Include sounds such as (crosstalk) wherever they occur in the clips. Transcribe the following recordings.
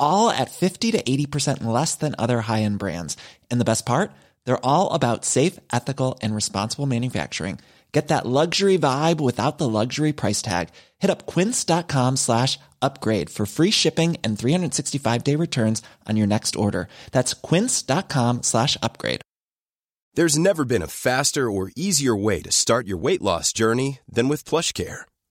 all at 50 to 80% less than other high-end brands. And the best part? They're all about safe, ethical, and responsible manufacturing. Get that luxury vibe without the luxury price tag. Hit up quince.com slash upgrade for free shipping and 365-day returns on your next order. That's quince.com slash upgrade. There's never been a faster or easier way to start your weight loss journey than with PlushCare.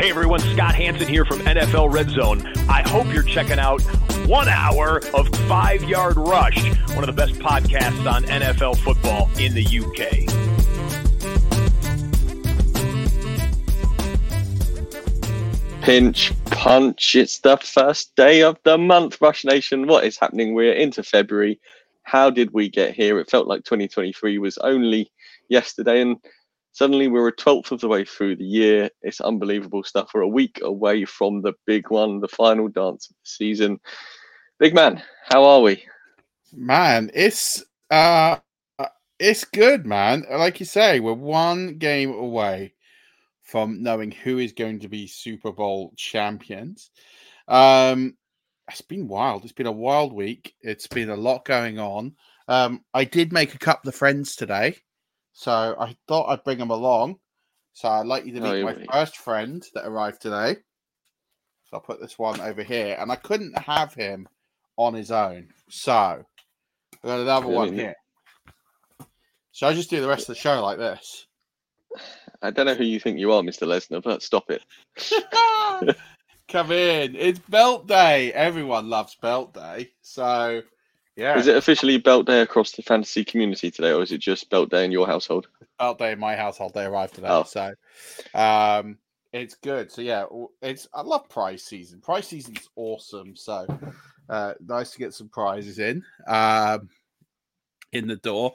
Hey everyone, Scott Hanson here from NFL Red Zone. I hope you're checking out one hour of Five Yard Rush, one of the best podcasts on NFL football in the UK. Pinch punch. It's the first day of the month, Rush Nation. What is happening? We're into February. How did we get here? It felt like 2023 was only yesterday, and suddenly we're a twelfth of the way through the year. It's unbelievable stuff. We're a week away from the big one, the final dance of the season. Big man, how are we? Man, it's uh it's good, man. Like you say, we're one game away from knowing who is going to be Super Bowl champions. Um it's been wild. It's been a wild week. It's been a lot going on. Um, I did make a couple of friends today, so I thought I'd bring him along. So I'd like you to Oh, meet you my first friend that arrived today. So I'll put this one over here, and I couldn't have him on his own. So I've got another one here. So I just do the rest of the show like this. I don't know who you think you are, Mr. Lesnar, but stop it. (laughs) Come in. It's belt day. Everyone loves belt day. So yeah, Is it officially belt day across the fantasy community today, or is it just belt day in your household? belt day in my household. They arrived today. Oh. So um it's good. So yeah, it's I love prize season. Prize season's awesome. So uh nice to get some prizes in. Um in the door.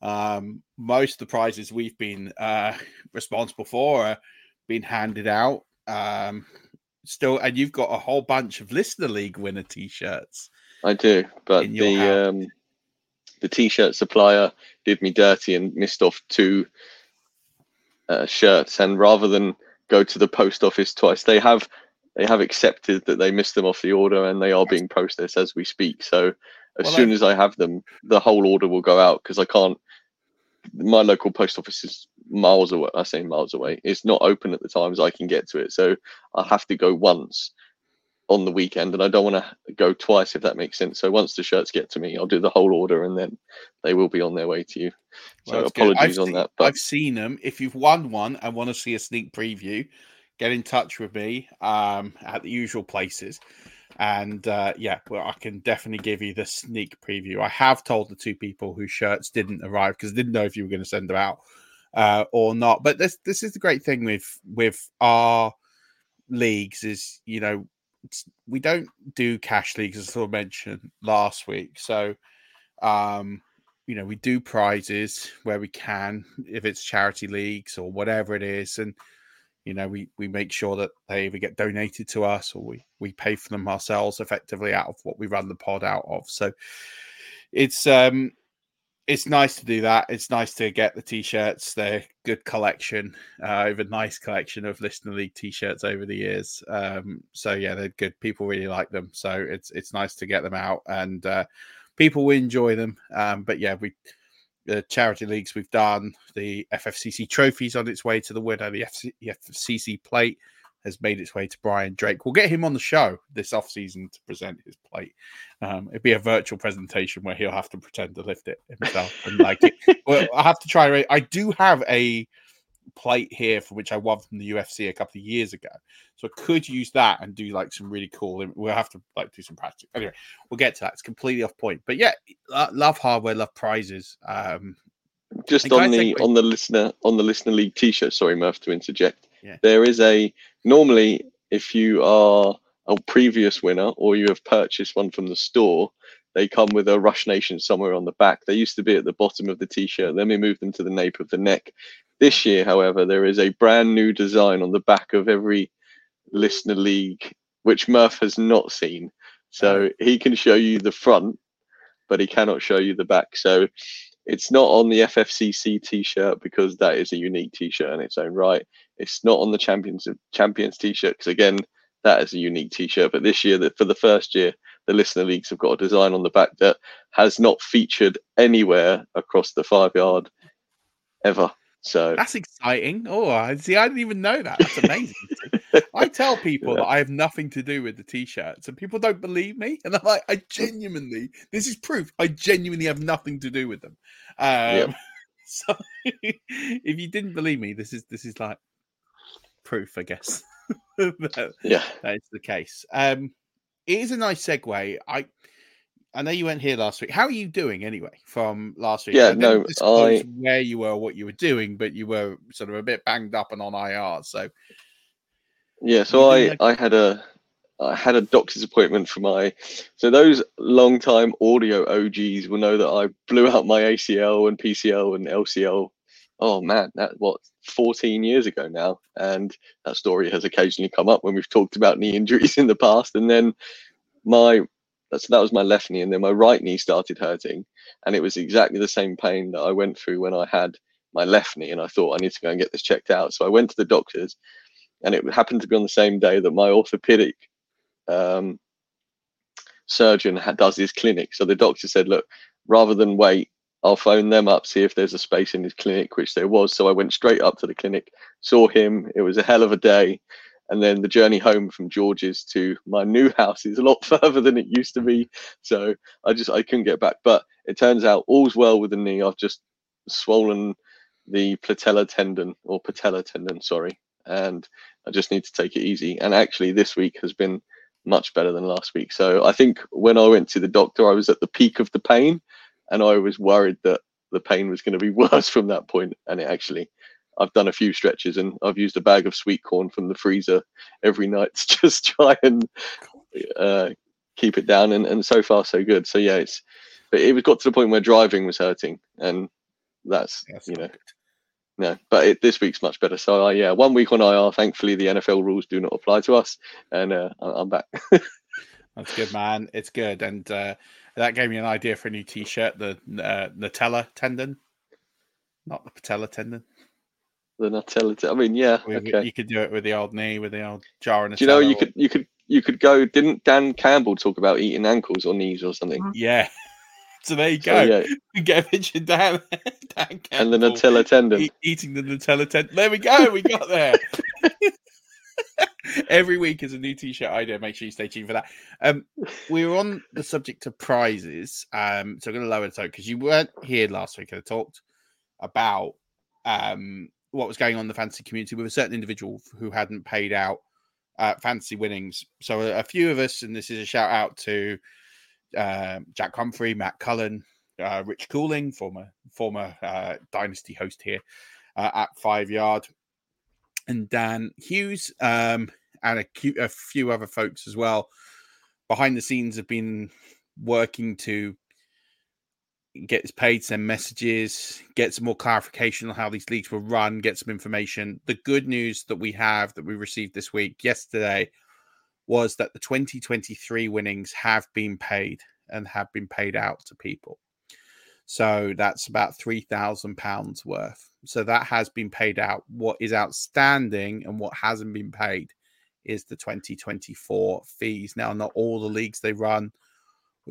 Um most of the prizes we've been uh responsible for are being handed out. Um still and you've got a whole bunch of listener league winner t-shirts. I do, but the um, the t-shirt supplier did me dirty and missed off two uh, shirts. And rather than go to the post office twice, they have they have accepted that they missed them off the order, and they are being processed as we speak. So as Well, soon I- as I have them, the whole order will go out because I can't. My local post office is miles away. I say miles away. It's not open at the times I can get to it, so I have to go once on the weekend, and I don't want to go twice if that makes sense. So once the shirts get to me, I'll do the whole order, and then they will be on their way to you. So Well, apologies on seen- that, but I've seen them. If you've won one and want to see a sneak preview, get in touch with me um, at the usual places. And uh, yeah, well, I can definitely give you the sneak preview. I have told the two people whose shirts didn't arrive because I didn't know if you were going to send them out uh, or not. But this this is the great thing with with our leagues is you know we don't do cash leagues as I mentioned last week. So um you know we do prizes where we can if it's charity leagues or whatever it is and you know we we make sure that they either get donated to us or we we pay for them ourselves effectively out of what we run the pod out of so it's um it's nice to do that. It's nice to get the t-shirts. They're good collection uh over nice collection of listener league t-shirts over the years. Um so yeah they're good. People really like them. So it's it's nice to get them out and uh people will enjoy them. Um but yeah we the charity leagues we've done. The FFCC trophies on its way to the winner. The FFCC plate has made its way to Brian Drake. We'll get him on the show this off season to present his plate. Um, it'd be a virtual presentation where he'll have to pretend to lift it himself and like it. (laughs) Well, I have to try. I do have a plate here for which I won from the UFC a couple of years ago. So I could use that and do like some really cool. We'll have to like do some practice. Anyway, we'll get to that. It's completely off point, but yeah, love hardware, love prizes. Um, Just on the on the listener on the listener league T-shirt. Sorry, Murf, to interject. Yeah. There is a normally if you are a previous winner or you have purchased one from the store, they come with a Rush Nation somewhere on the back. They used to be at the bottom of the t-shirt. Then we moved them to the nape of the neck. This year, however, there is a brand new design on the back of every listener league, which Murf has not seen. So he can show you the front, but he cannot show you the back. So it's not on the FFCC t-shirt because that is a unique t-shirt in its own right. It's not on the Champions Champions t-shirt because again, that is a unique t-shirt. But this year, that for the first year, the listener leagues have got a design on the back that has not featured anywhere across the five yard ever. So that's exciting. Oh, I see. I didn't even know that. That's amazing. (laughs) I tell people yeah. that I have nothing to do with the t-shirts, and people don't believe me. And I'm like, I genuinely, this is proof. I genuinely have nothing to do with them. Um, (laughs) So (laughs) if you didn't believe me, this is this is like proof, I guess. (laughs) that, yeah, that is the case. Um, it is a nice segue. I I know you weren't here last week. How are you doing anyway from last week? Yeah, I no, I where you were, what you were doing, but you were sort of a bit banged up and on IR. So yeah, so I like... I had a I had a doctor's appointment for my so those long time audio OGs will know that I blew out my ACL and PCL and LCL. Oh man, that what 14 years ago now, and that story has occasionally come up when we've talked about knee injuries in the past. And then my so that was my left knee, and then my right knee started hurting, and it was exactly the same pain that I went through when I had my left knee, and I thought I need to go and get this checked out. So I went to the doctors, and it happened to be on the same day that my orthopedic um, surgeon does his clinic. So the doctor said, look, rather than wait, I'll phone them up, see if there's a space in his clinic, which there was. So I went straight up to the clinic, saw him. It was a hell of a day and then the journey home from George's to my new house is a lot (laughs) further than it used to be. So I just I couldn't get back. But it turns out all's well with the knee. I've just swollen the patella tendon or patella tendon, sorry, and I just need to take it easy. And actually, this week has been much better than last week. So I think when I went to the doctor, I was at the peak of the pain, and I was worried that the pain was going to be (laughs) worse from that point, and it actually I've done a few stretches and I've used a bag of sweet corn from the freezer every night (laughs) to just try and uh, keep it down. And, and so far, so good. So yeah, it's but it was got to the point where driving was hurting, and that's, that's you know. Good. No, but it, this week's much better. So uh, yeah, one week on IR. Thankfully, the NFL rules do not apply to us, and uh, I'm back. (laughs) That's good, man. It's good, and uh, that gave me an idea for a new T-shirt: the uh, Nutella tendon, not the patella tendon the Nutella. I mean, yeah, okay. You could do it with the old knee, with the old jar and. Do you know you could you could you could go? Didn't Dan Campbell talk about eating ankles or knees or something? Mm-hmm. Yeah. (laughs) So there you go. So, yeah. (laughs) Get a picture Dan, (laughs) Dan Campbell and the Nutella tendon. Eat, eating the Nutella tendon. There we go. We got there. Every week is a new t-shirt idea. Make sure you stay tuned for that. Um, we were on the subject of prizes. Um, so I'm going to lower the tone because you weren't here last week. I talked about um what was going on in the fantasy community with a certain individual who hadn't paid out uh, fantasy winnings. So a, a, few of us, and this is a shout out to uh, Jack Humphrey, Matt Cullen, uh, Rich Cooling, former former uh, Dynasty host here uh, at Five Yard, and Dan Hughes, um, and a, a few other folks as well. Behind the scenes, have been working to get this paid, send messages, get some more clarification on how these leagues were run, get some information. The good news that we have that we received this week, yesterday, was that the 2023 winnings have been paid and have been paid out to people. So that's about £3,000 worth. So that has been paid out. What is outstanding and what hasn't been paid is the 2024 fees. Now, not all the leagues they run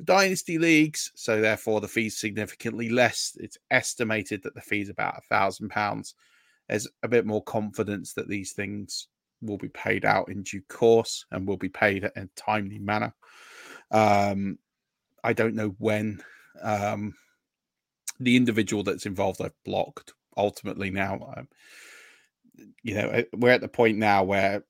dynasty leagues, so therefore the fees significantly less. It's estimated that the fees about a thousand pounds. There's a bit more confidence that these things will be paid out in due course and will be paid in a timely manner. Um, I don't know when. Um, the individual that's involved, I've blocked ultimately now. Um, you know, we're at the point now where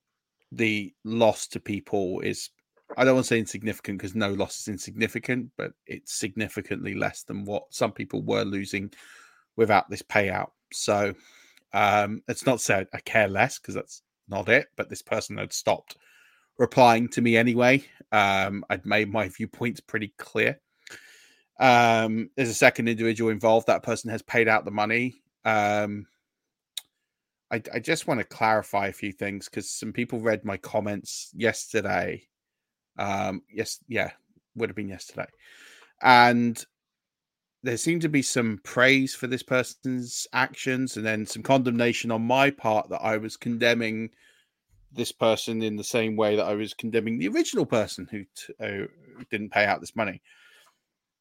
the loss to people is I don't want to say insignificant because no loss is insignificant, but it's significantly less than what some people were losing without this payout. So um, it's not said I care less because that's not it, but this person had stopped replying to me anyway. Um, I'd made my viewpoints pretty clear. Um, there's a second individual involved. That person has paid out the money. Um, I, I just want to clarify a few things because some people read my comments yesterday. Um, yes, yeah, would have been yesterday, and there seemed to be some praise for this person's actions, and then some condemnation on my part that I was condemning this person in the same way that I was condemning the original person who, t- uh, didn't pay out this money.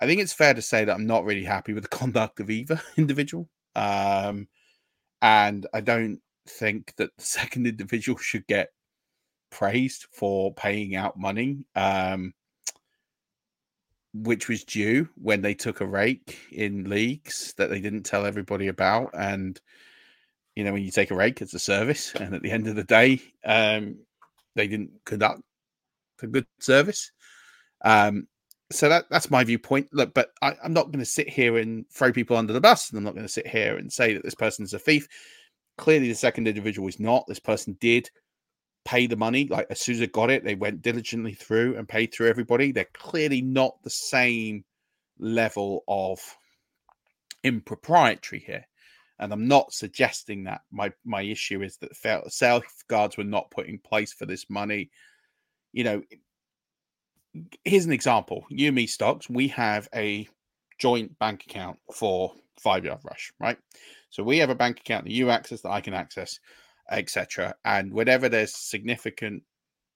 I think it's fair to say that I'm not really happy with the (laughs) conduct of either individual. Um, and I don't think that the (laughs) second individual should get praised for paying out money, um, which was due when they took a rake in leagues that they didn't tell everybody about. And, you know, when you take a rake, it's a service. And at the end of the day, um, they didn't conduct a good service. Um, so that that's my viewpoint. Look, but I, am not going to sit here and throw people under the bus, and I'm not going to sit here and say that this person is a thief. Clearly, the second individual is not. This person did pay the money. Like as soon as they got it, they went diligently through and paid through everybody. They're clearly not the same level of impropriety here. And I'm not suggesting that. My my issue is that safeguards were not put in place for this money. You know, here's an example. You and me stocks, we have a joint bank account for five yard rush, right? So we have a bank account that you access that I can access, etc. And whenever there's significant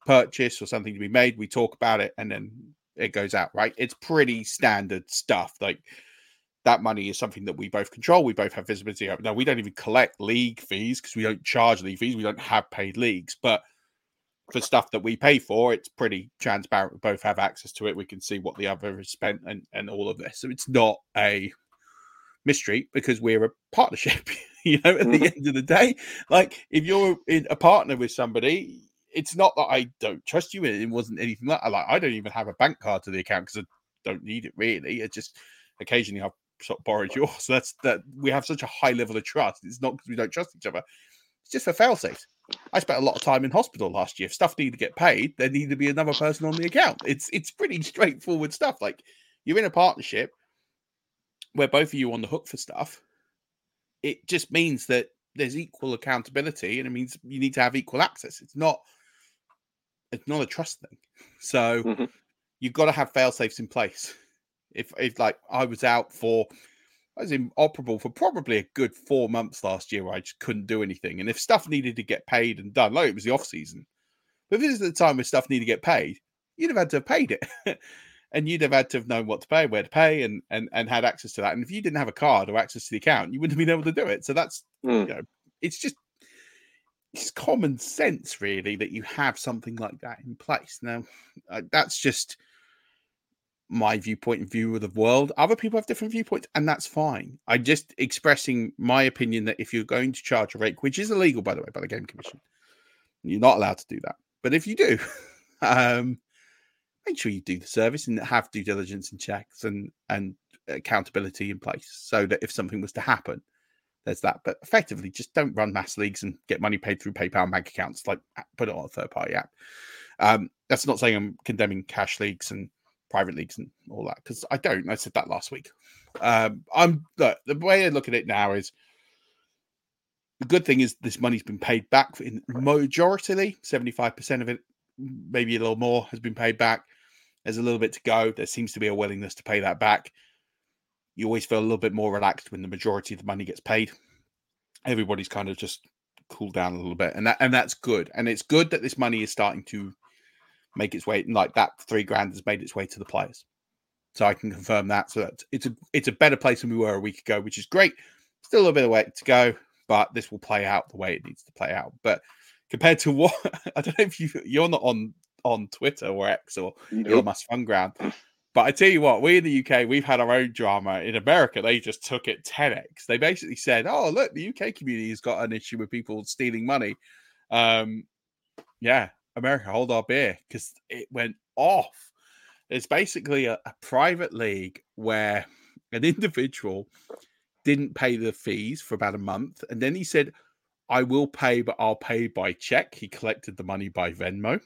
purchase or something to be made, we talk about it and then it goes out, right? It's pretty standard stuff. Like that money is something that we both control. We both have visibility over. Now we don't even collect league fees because we don't charge league fees. We don't have paid leagues, but for stuff that we pay for, it's pretty transparent. We both have access to it. We can see what the other has spent and, and all of this. So it's not a mystery because we're a partnership. (laughs) you know, at the mm-hmm. end of the day, like if you're in a partner with somebody, it's not that I don't trust you. It wasn't anything like like I don't even have a bank card to the account because I don't need it really. It's just occasionally I've sort of borrowed yours. So (laughs) that's that we have such a high level of trust. It's not because we don't trust each other. It's just for fail safes. I spent a lot of time in hospital last year. If stuff needed to get paid, there needed to be another person on the account. It's it's pretty (laughs) straightforward stuff. Like you're in a partnership where both of you on the hook for stuff. It just means that there's equal accountability, and it means you need to have equal access. It's not it's not a trust thing. (laughs) So mm-hmm. you've got to have fail safes in place. If if like I was out for I was inoperable for probably a good four months last year where I just couldn't do anything. And if stuff needed to get paid and done, like it was the off season, but this is the time where stuff needed to get paid, you'd have had to have paid it. (laughs) and you'd have had to have known what to pay, where to pay, and and and had access to that. And if you didn't have a card or access to the account, you wouldn't have been able to do it. So that's mm. you know, it's just it's common sense, really, that you have something like that in place. Now, uh, that's just my viewpoint and view of the world. Other people have different viewpoints, and that's fine. I'm just expressing my opinion that if you're going to charge a rake, which is illegal, by the way, by the Game Commission, you're not allowed to do that. But if you do, (laughs) um, make sure you do the service and have due diligence and checks and and accountability in place, so that if something was to happen, there's that. But effectively, just don't run mass leagues and get money paid through PayPal and bank accounts. Like put it on a third party app. Um, that's not saying I'm condemning cash leagues and private leagues and all that because I don't. I said that last week. Um, I'm look, the way I look at it now is the good thing is this money's been paid back in majority, 75% of it, maybe a little more, has been paid back. There's a little bit to go. There seems to be a willingness to pay that back. You always feel a little bit more relaxed when the majority of the money gets paid. Everybody's kind of just cooled down a little bit, and that and that's good. And it's good that this money is starting to make its way like that three grand has made its way to the players So I can confirm that. So that it's a it's a better place than we were a week ago, which is great. Still a bit of way to go, but this will play out the way it needs to play out. But compared to (laughs) what I don't know if you you're not on on Twitter or X or nope. Elon Musk Fun Ground, but I tell you what, we in the UK, we've had our own drama. In America, they just took it 10x. They basically said, "Oh, look, the UK community has got an issue with people stealing money." Um, yeah, America, hold our beer because it went off. It's basically a, a private league where an (laughs) individual didn't pay the fees for about a month, and then he said, "I will pay, but I'll pay by check." He collected the money by Venmo.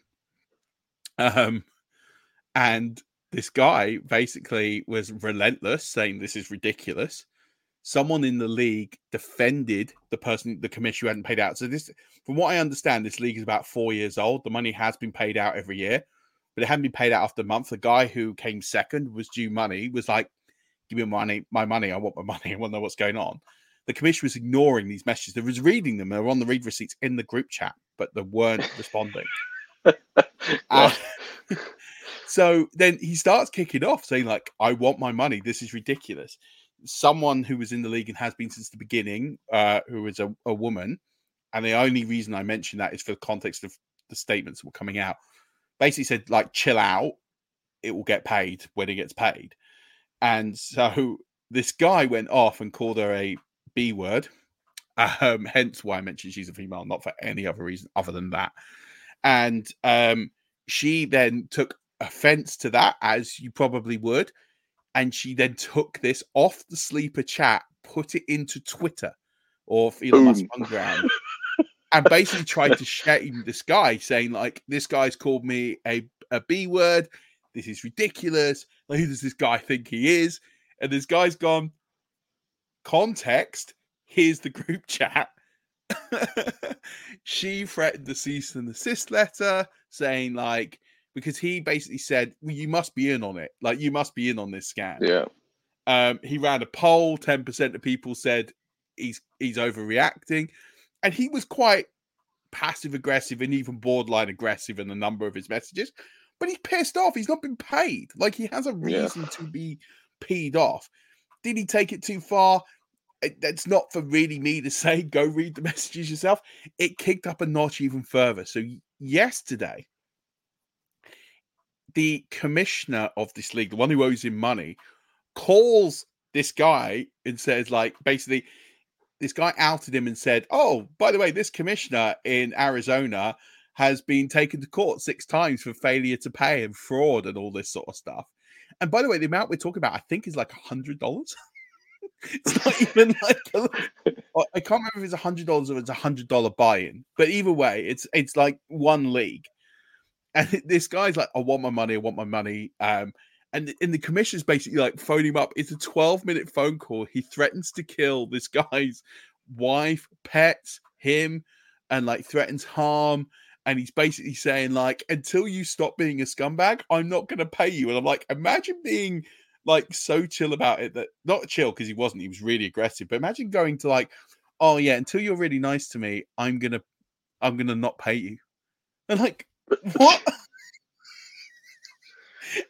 Um, and this guy basically was relentless, saying this is ridiculous. Someone in the league defended the person, the commission who hadn't paid out. So this, from what I understand, this league is about four years old. The money has been paid out every year, but it hadn't been paid out after a month. The guy who came second was due money. Was like, "Give me money, my money. I want my (laughs) money. I want to know what's going on." The commission was ignoring these messages. They was reading them. They were on the read receipts in the group chat, but they weren't (laughs) responding. (laughs) uh, so then he starts kicking off, saying, like, I want my money. This is ridiculous. Someone who was in the league and has been since the beginning, uh, who is a, a woman, and the only reason I mention that is for the context of the statements that were coming out, basically said, like, chill out, it will get paid when it gets paid. And so this guy went off and called her a B word. Um, hence why I mentioned she's a female, not for any other reason other than that. And um, she then took offense to that, as you probably would. And she then took this off the sleeper chat, put it into Twitter or Elon Musk ground, and basically tried to shame this guy, saying, like, this guy's called me a, a B word. This is ridiculous. Like, who does this guy think he is? And this guy's gone, context, here's the group chat. (laughs) she threatened the cease and desist letter, saying, like, because he basically said, well, you must be in on it. Like, you must be in on this scam. Yeah. Um, he ran a poll. 10% of people said he's he's overreacting. And he was quite passive aggressive and even borderline aggressive in a number of his messages. But he's pissed off. He's not been paid. Like he has a reason yeah. to be peed off. Did he take it too far? That's not for really me to (laughs) say. Go read the messages yourself. It kicked up a notch even further. So yesterday, the commissioner of this league, the one who owes him money, calls this guy and says, like, basically, this guy outed him and said, Oh, by the way, this commissioner in Arizona has been taken to court six times for failure to pay and fraud and all this sort of stuff. And by the way, the amount we're talking about, I think, is like a hundred dollars. (laughs) it's not even like a, I can't remember if it's a hundred dollars or it's a hundred dollar buy-in, but either way, it's it's like one league. And (laughs) this guy's like, I want my money, I want my money. Um, and in the commission's basically like phone him up. It's a 12 minute phone call. He threatens to kill this guy's wife, pets, him, and like threatens harm. And he's basically saying, like, until you stop being a scumbag, I'm not gonna pay you. And I'm like, imagine being like so chill about it that not chill because he wasn't, he was really aggressive, but imagine going to like, oh yeah, until you're really nice to me, I'm gonna I'm gonna not pay you. And like what? (laughs)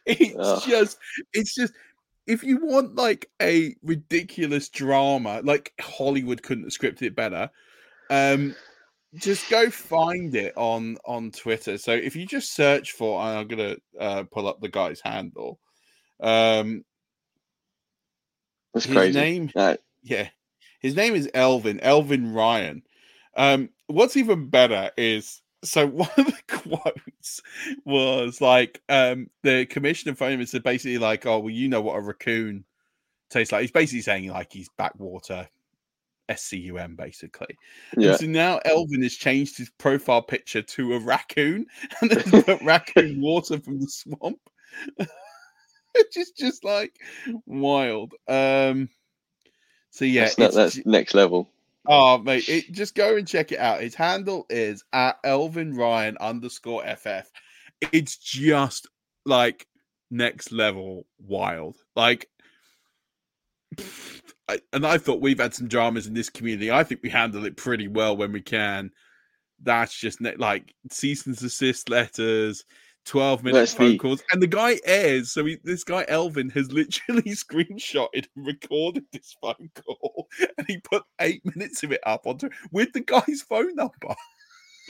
it's just, it's just, if you want like a ridiculous drama, like Hollywood couldn't have scripted it better, um, just go find it on on Twitter. So if you just search for, I'm gonna uh, pull up the guy's handle. Um, That's his crazy. Name, yeah, his name is Elvin Elvin Ryan. Um, what's even better is so (laughs) one of the quotes was like um the commissioner and said basically like oh well you know what a raccoon tastes like. He's basically saying like he's backwater scum basically. Yeah. and so now elvin has changed his profile picture to a raccoon (laughs) and put (laughs) raccoon water from the swamp. Which is just like wild. Um so yeah that's, that's next level Oh mate, it, just go and check it out. His handle is at Elvin Ryan underscore FF. It's just like next level wild. Like, (laughs) and I thought we've had some dramas in this community. I think we handle it pretty well when we can. That's just ne- like cease and desist letters, 12 minute Let's phone be- calls. And the guy airs. So he, this guy, Elvin, has literally (laughs) screenshotted and recorded this phone call. And he put eight minutes of it up onto with the guy's phone number. (laughs)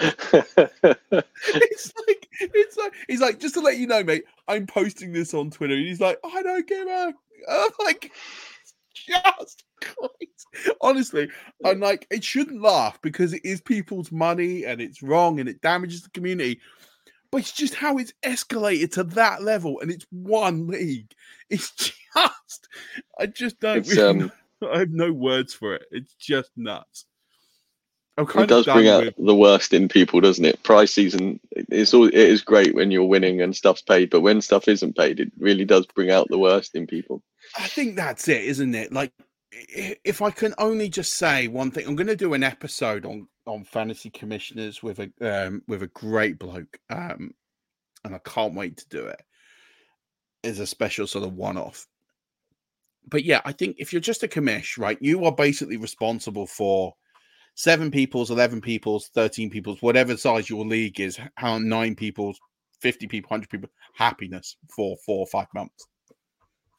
it's (laughs) like, it's like, he's like, just to let you know, mate, I'm posting this on Twitter. And he's like, I don't give a. I'm like, just Christ. Honestly, I'm like, it shouldn't laugh because it is people's money and it's wrong and it damages the community. But it's just how it's escalated to that level, and it's one league. (laughs) It's just, I just don't. Really um, (laughs) know- I have no words for it. It's just nuts. It does bring out with- the worst in people, doesn't it? Prize season, it's all it is great when you're winning and stuff's paid, but when stuff isn't paid, it really does bring out the worst in people. I think that's it, isn't it? Like, if I can only just say one thing, I'm going to do an episode on on fantasy commissioners with a um, with a great bloke, um, and I can't wait to do it. it. Is a special sort of one off. But yeah, I think if you're just a commish, right, you are basically responsible for seven people's, eleven people's, thirteen people's, whatever size your league is, how nine people's, fifty people, hundred people, happiness for four or five months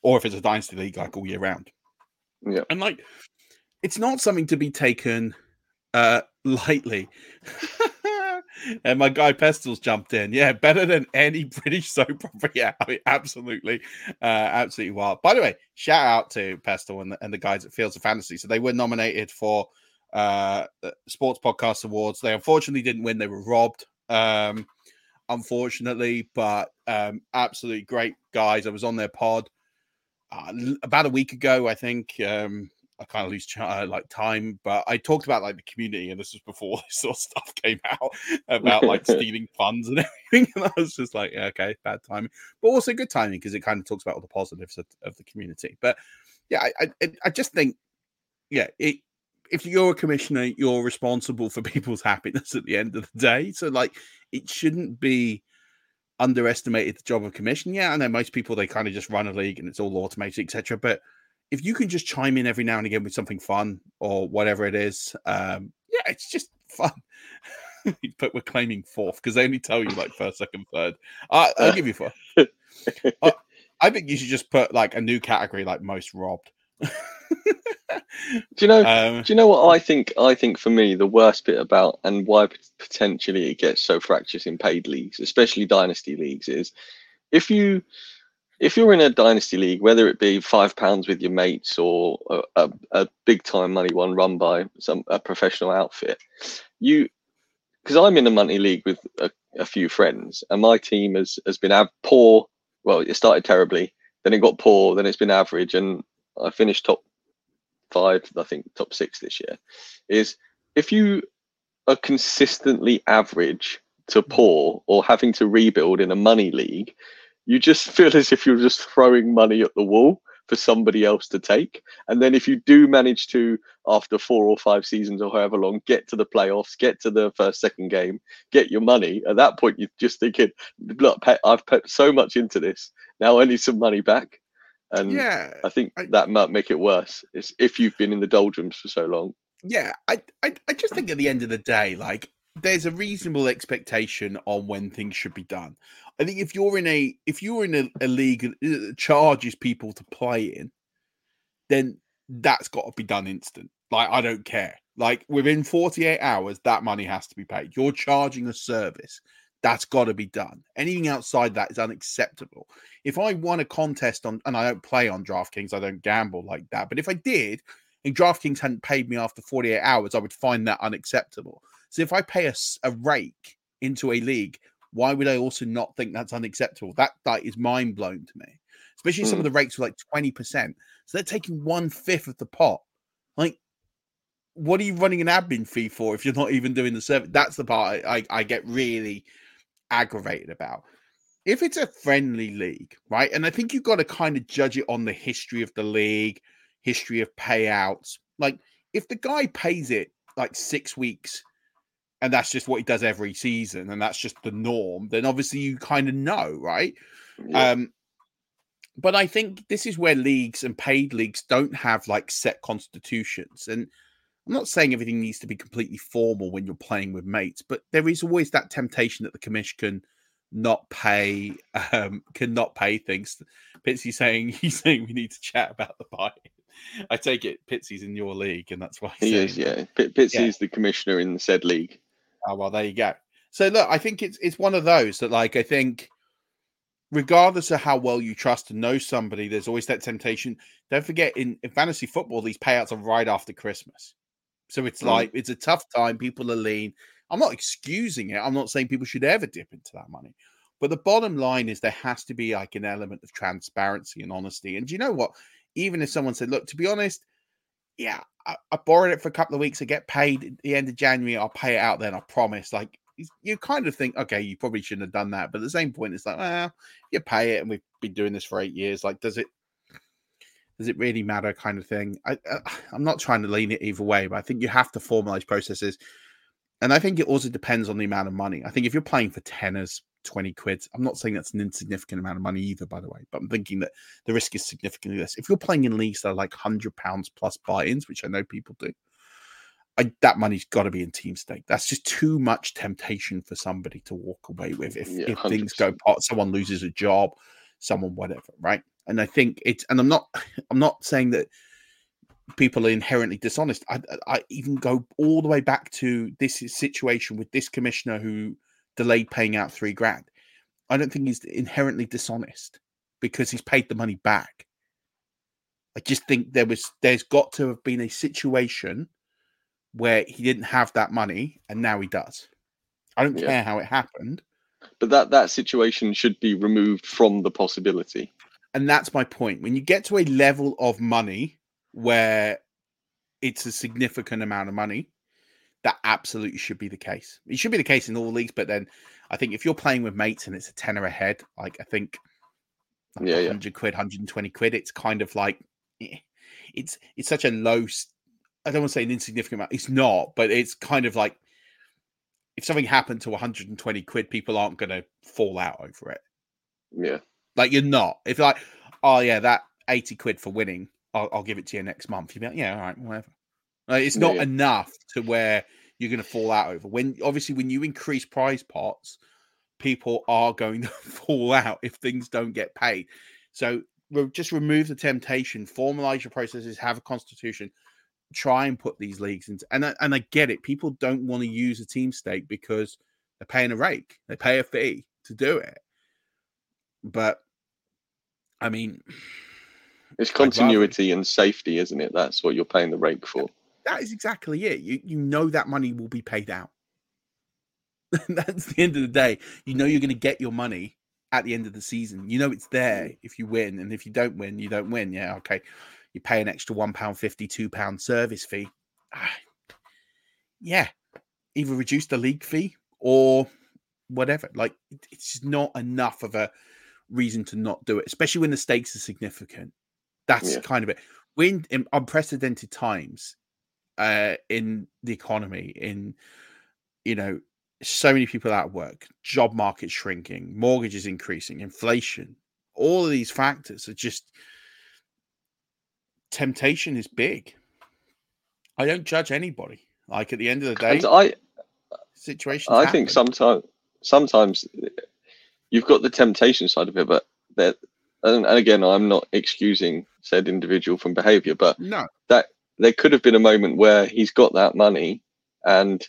or if it's a dynasty league like all year round. Yeah. And like it's not something to be taken uh lightly. (laughs) and my guy Pestles jumped in. Yeah, better than any (laughs) British soap opera. (laughs) Yeah, I mean, absolutely, uh, absolutely wild. By the way, shout out to Pestle and the, and the guys at Fields of Fantasy. So they were nominated for uh Sports Podcast Awards. They unfortunately didn't win. They were robbed. Um, unfortunately, but um, absolutely great guys. I was on their pod uh, about a week ago, I think. Um, I kind of lose ch- uh, like time, but I talked about like the community, and this was before (laughs) this sort of stuff came out about like (laughs) stealing funds and (laughs) everything. And I was just like, yeah, okay, bad timing, but also good timing because it kind of talks about all the positives of, of the community. But yeah, I, I, I just think, yeah, it, if you're a commissioner, you're responsible for people's happiness at the end of the day. So like, it shouldn't be underestimated the job of commission. Yeah, I know most people they kind of just run a league and it's all automated, etc. But if you can just chime in every now and again with something fun or whatever it is, um, yeah, it's just (laughs) fun. but we're claiming fourth because they only tell you like first, second, third. I I'll give you fourth. (laughs) I, I think you should just put like a new category like most robbed. (laughs) (laughs) Do you know? um, Do you know what I think? I think for me, the worst bit about and why potentially it gets so fractious in paid leagues, especially dynasty leagues, is if you if you're in a dynasty league, whether it be five pounds with your mates or a, a, a big time money one run by some a professional outfit, you because I'm in a money league with a, a few friends, and my team has has been poor. Well, it started terribly, then it got poor, then it's been average, and I finished top five, I think top six this year, is if you are consistently average to mm. poor or having to rebuild in a money league, you just (laughs) feel as if you're just throwing money at the wall for somebody else to take. And then if you do manage to, after four or five seasons or however long, get to the playoffs, get to the first, second game, get your money, at that point you're just thinking, look, I've put so much into this. Now I need some money back. And yeah, I think I- that might make it worse. It's if you've been in the doldrums for so long. yeah I, I i just think at the end of the day like there's a reasonable expectation on when things should be done i think if you're in a if you're in a, a league that uh, charges people to play in then that's got to be done instant like i don't care like within 48 hours that money has to be paid you're charging a service that's got to be done anything outside that is unacceptable if i won a contest on and i don't play on draftkings i don't gamble like that but if i did and DraftKings hadn't paid me after 48 hours, I would find that unacceptable. So if I pay a rake into a league, why would I also not think that's unacceptable? That that is mind blowing to me. Especially some of hmm. the rakes were like 20%. So they're taking one fifth of the pot. Like, what are you running an admin fee for if you're not even doing the service? That's the part I, I, I get really aggravated about. If it's a friendly league, right? And I think you've got to kind of judge it on the history of the league, history of payouts. Like, if the guy pays it like six weeks and that's just what he does every season and that's just the norm, then obviously you kind of know, right? Yeah. Um, but I think this is where leagues and paid leagues don't have like set constitutions. And I'm not saying everything needs to be completely formal when you're playing with mates, but there is always that temptation that the commission can not pay (laughs) um cannot pay things. Pitsy saying (laughs) he's saying we need to chat about the buy. I take it Pitsy's in your league, and that's why he is. Yeah, P- Pitsy Yeah. the commissioner in the said league. Oh well, there you go. So look, I think it's it's one of those that like I think, regardless of how well you trust and know somebody, there's always that temptation. Don't forget, in, in fantasy football, these payouts are right after Christmas, so it's Mm. like it's a tough time. People are lean. I'm not excusing it. I'm not saying people should ever dip into that money, but the bottom line is there has to be like an element of transparency and honesty. And do you know what? Even if someone said, "Look, to be honest." Yeah, I, I borrowed it for a couple of weeks. I get paid at the end of January. I'll pay it out then. I promise. Like you kind of think, okay, you probably shouldn't have done that. But at the same point, it's like, well, you pay it, and we've been doing this for eight years. Like, does it does it really matter? Kind of thing. I, uh, I (sighs) I'm not trying to lean it either way, but I think you have to formalize processes, and I think it also depends on the amount of money. I think if you're playing for tenors, twenty quid, I'm not saying that's an insignificant amount of money either, by the way. But I'm thinking that the risk is significantly less. If you're playing in leagues that are like hundred pounds plus buy-ins, which I know people do. I, that money's got to be in team stake. That's just too much temptation for somebody to walk away with. If, Yeah, if things go 100%. pot, someone loses a job, someone whatever, right? And I think it's, and I'm not, (laughs) I'm not saying that people are inherently dishonest. I, I even go all the way back to this situation with this commissioner who delayed paying out three grand. I don't think he's inherently dishonest because he's paid the money back. I just think there was, there's got to have been a situation where he didn't have that money and now he does. I don't Yeah. care how it happened. But that that situation should be removed from the possibility. And that's my point. When you get to a level of money where it's a significant amount of money, that absolutely should be the case. It should be the case in all leagues, but then I think if you're playing with mates and it's a tenner ahead, like I think like Yeah, yeah. 100 quid, 120 quid, it's kind of like eh, it's it's such a low I don't want to say an insignificant amount. It's not, but it's kind of like if something happened to 120 quid, people aren't going to fall out over it. Yeah. Like you're not. If like, oh yeah, that 80 quid for winning, I'll, I'll give it to you next month. You'd be like, yeah, all right, whatever. Like, it's not Yeah. enough to where you're going to fall out over. When obviously when you increase prize pots, people are going (laughs) to fall out if things don't get paid. So just remove the temptation, formalize your processes, have a constitution, try and put these leagues into. And I, and I get it. People don't want to use a team stake because they're paying a rake, they pay a fee to do it. But I mean, It's I'd rather- continuity and safety, isn't it? That's what you're paying the rake for. that is exactly it. You you know that money will be paid out. (laughs) That's the end of the day. You know you're going to get your money at the end of the season. You know it's there if you win, and if you don't win, you don't win. Yeah, okay. You pay an extra one pound fifty, two pound service fee. Ah, yeah, either reduce the league fee or whatever. Like it's just not enough of a reason to not do it, especially when the stakes are significant. That's Yeah. kind of it. We're in, in unprecedented times uh, in the economy, in you know, so many people out of work, job market shrinking, mortgages increasing, inflation. All of these factors are just temptation is big. I don't judge anybody. Like at the end of the day, And I situations. I think sometimes sometimes you've got the temptation side of it, but that and, and again, I'm not excusing said individual from behaviour, but no, that there could have been a moment where he's got that money and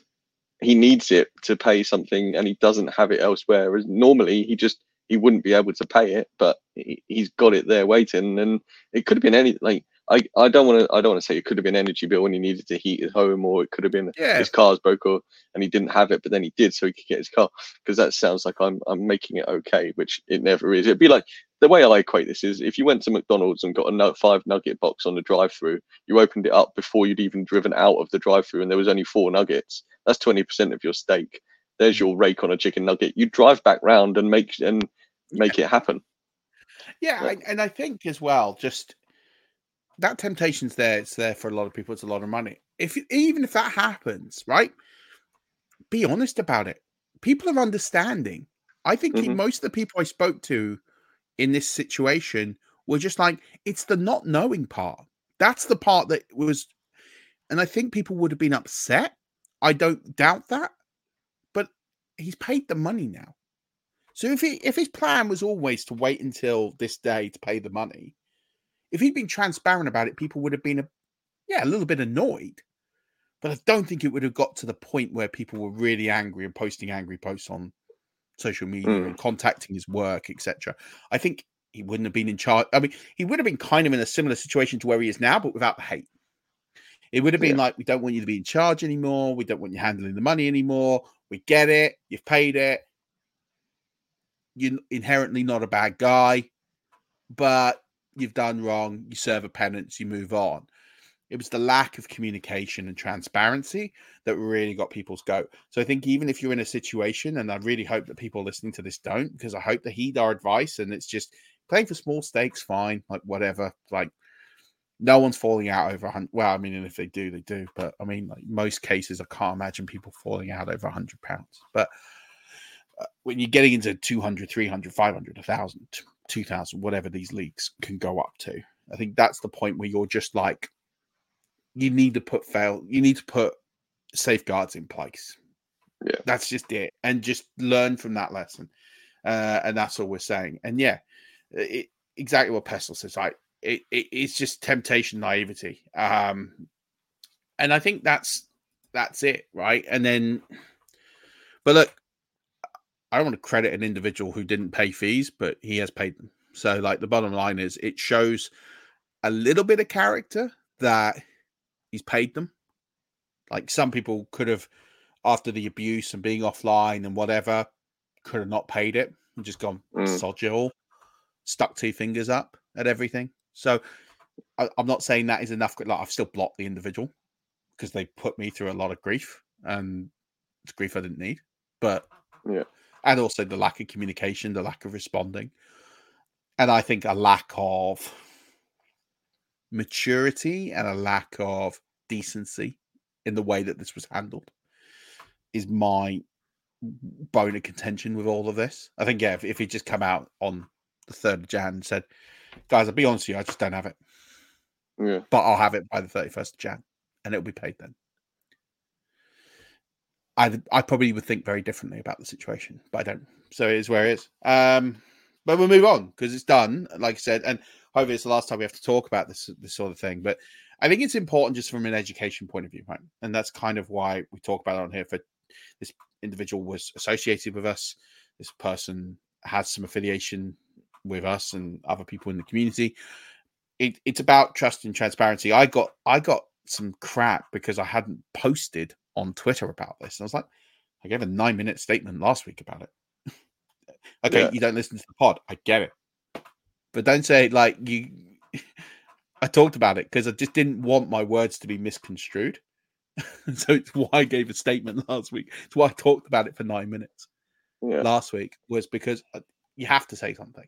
he needs it to pay something and he doesn't have it elsewhere. Whereas normally he just he wouldn't be able to pay it, but he, he's got it there waiting. And it could have been any like I, I don't want to I don't want to say it could have been energy bill when he needed to heat his home, or it could have been yeah, his car's broke or and he didn't have it, but then he did so he could get his car. Because that sounds like I'm I'm making it okay, which it never is. It'd be like the way I equate this is if you went to McDonald's and got a five nugget box on the drive through, you opened it up before you'd even driven out of the drive through and there was only four nuggets. That's twenty percent of your steak. There's your rake on a chicken nugget. You drive back round and make and make it happen. yeah, Yeah. and, and I think as well, just that temptation's there. It's there for a lot of people. It's a lot of money. If even if that happens, right? Be honest about it. People are understanding. I think Mhm. most of the people I spoke to in this situation were just like, it's the not knowing part. That's the part that was, and I think people would have been upset. I don't doubt that, but he's paid the money now. So if he if his plan was always to wait until this day to pay the money, if he'd been transparent about it, people would have been a yeah, a little bit annoyed. But I don't think it would have got to the point where people were really angry and posting angry posts on social media Mm. and contacting his work, etc. I think he wouldn't have been in charge. I mean, he would have been kind of in a similar situation to where he is now, but without the hate. It would have been Yeah. like, we don't want you to be in charge anymore. We don't want you handling the money anymore. We get it. You've paid it. You're inherently not a bad guy, but you've done wrong. You serve a penance. You move on. It was the lack of communication and transparency that really got people's goat. So I think even if you're in a situation, and I really hope that people listening to this don't, because I hope they heed our advice and it's just playing for small stakes, fine, like whatever. Like no one's falling out over a hundred. Well, I mean, and if they do, they do. But I mean, like most cases, I can't imagine people falling out over a hundred pounds. But when you're getting into 200, 300, 500, 1,000, 2,000, whatever these leagues can go up to, I think that's the point where you're just like, you need to put fail, you need to put safeguards in place. Yeah. That's just it. And just learn from that lesson. Uh, and that's all we're saying. And yeah, it, exactly what Pestle says. Like, it, it, it's just temptation naivety. Um, and I think that's that's it, right? And then, but look, I don't want to credit an individual who didn't pay fees, but he has paid them. So, like, the bottom line is, it shows a little bit of character that he's paid them. Like, some people could have, after the abuse and being offline and whatever, could have not paid it and just gone Mm. sod you all, stuck two fingers up at everything. So, I, I'm not saying that is enough. Like, I've still blocked the individual because they put me through a lot of grief and it's grief I didn't need. But Yeah. And also the lack of communication, the lack of responding, and I think a lack of maturity and a lack of decency in the way that this was handled is my bone of contention with all of this. I think yeah, if, if he just come out on the third of Jan and said, "Guys, I'll be honest with you, I just don't have it, Yeah. but I'll have it by the thirty first of Jan, and it'll be paid then." I I probably would think very differently about the situation, but I don't. So it is where it is. Um, but we'll move on because it's done. Like I said, and hopefully it's the last time we have to talk about this this sort of thing. But I think it's important just from an education point of view, right? And that's kind of why we talk about it on here. For this individual was associated with us. This person has some affiliation with us and other people in the community. It, it's about trust and transparency. I got I got some crap because I hadn't posted on Twitter about this. And I was like, I gave a nine minute statement last week about it. (laughs) okay, Yeah. you don't listen to the pod. I get it. But don't say like you (laughs) I talked about it because I just didn't want my words to be misconstrued. (laughs) so it's why I gave a statement last week. It's why I talked about it for nine minutes Yeah. last week was because uh, you have to say something.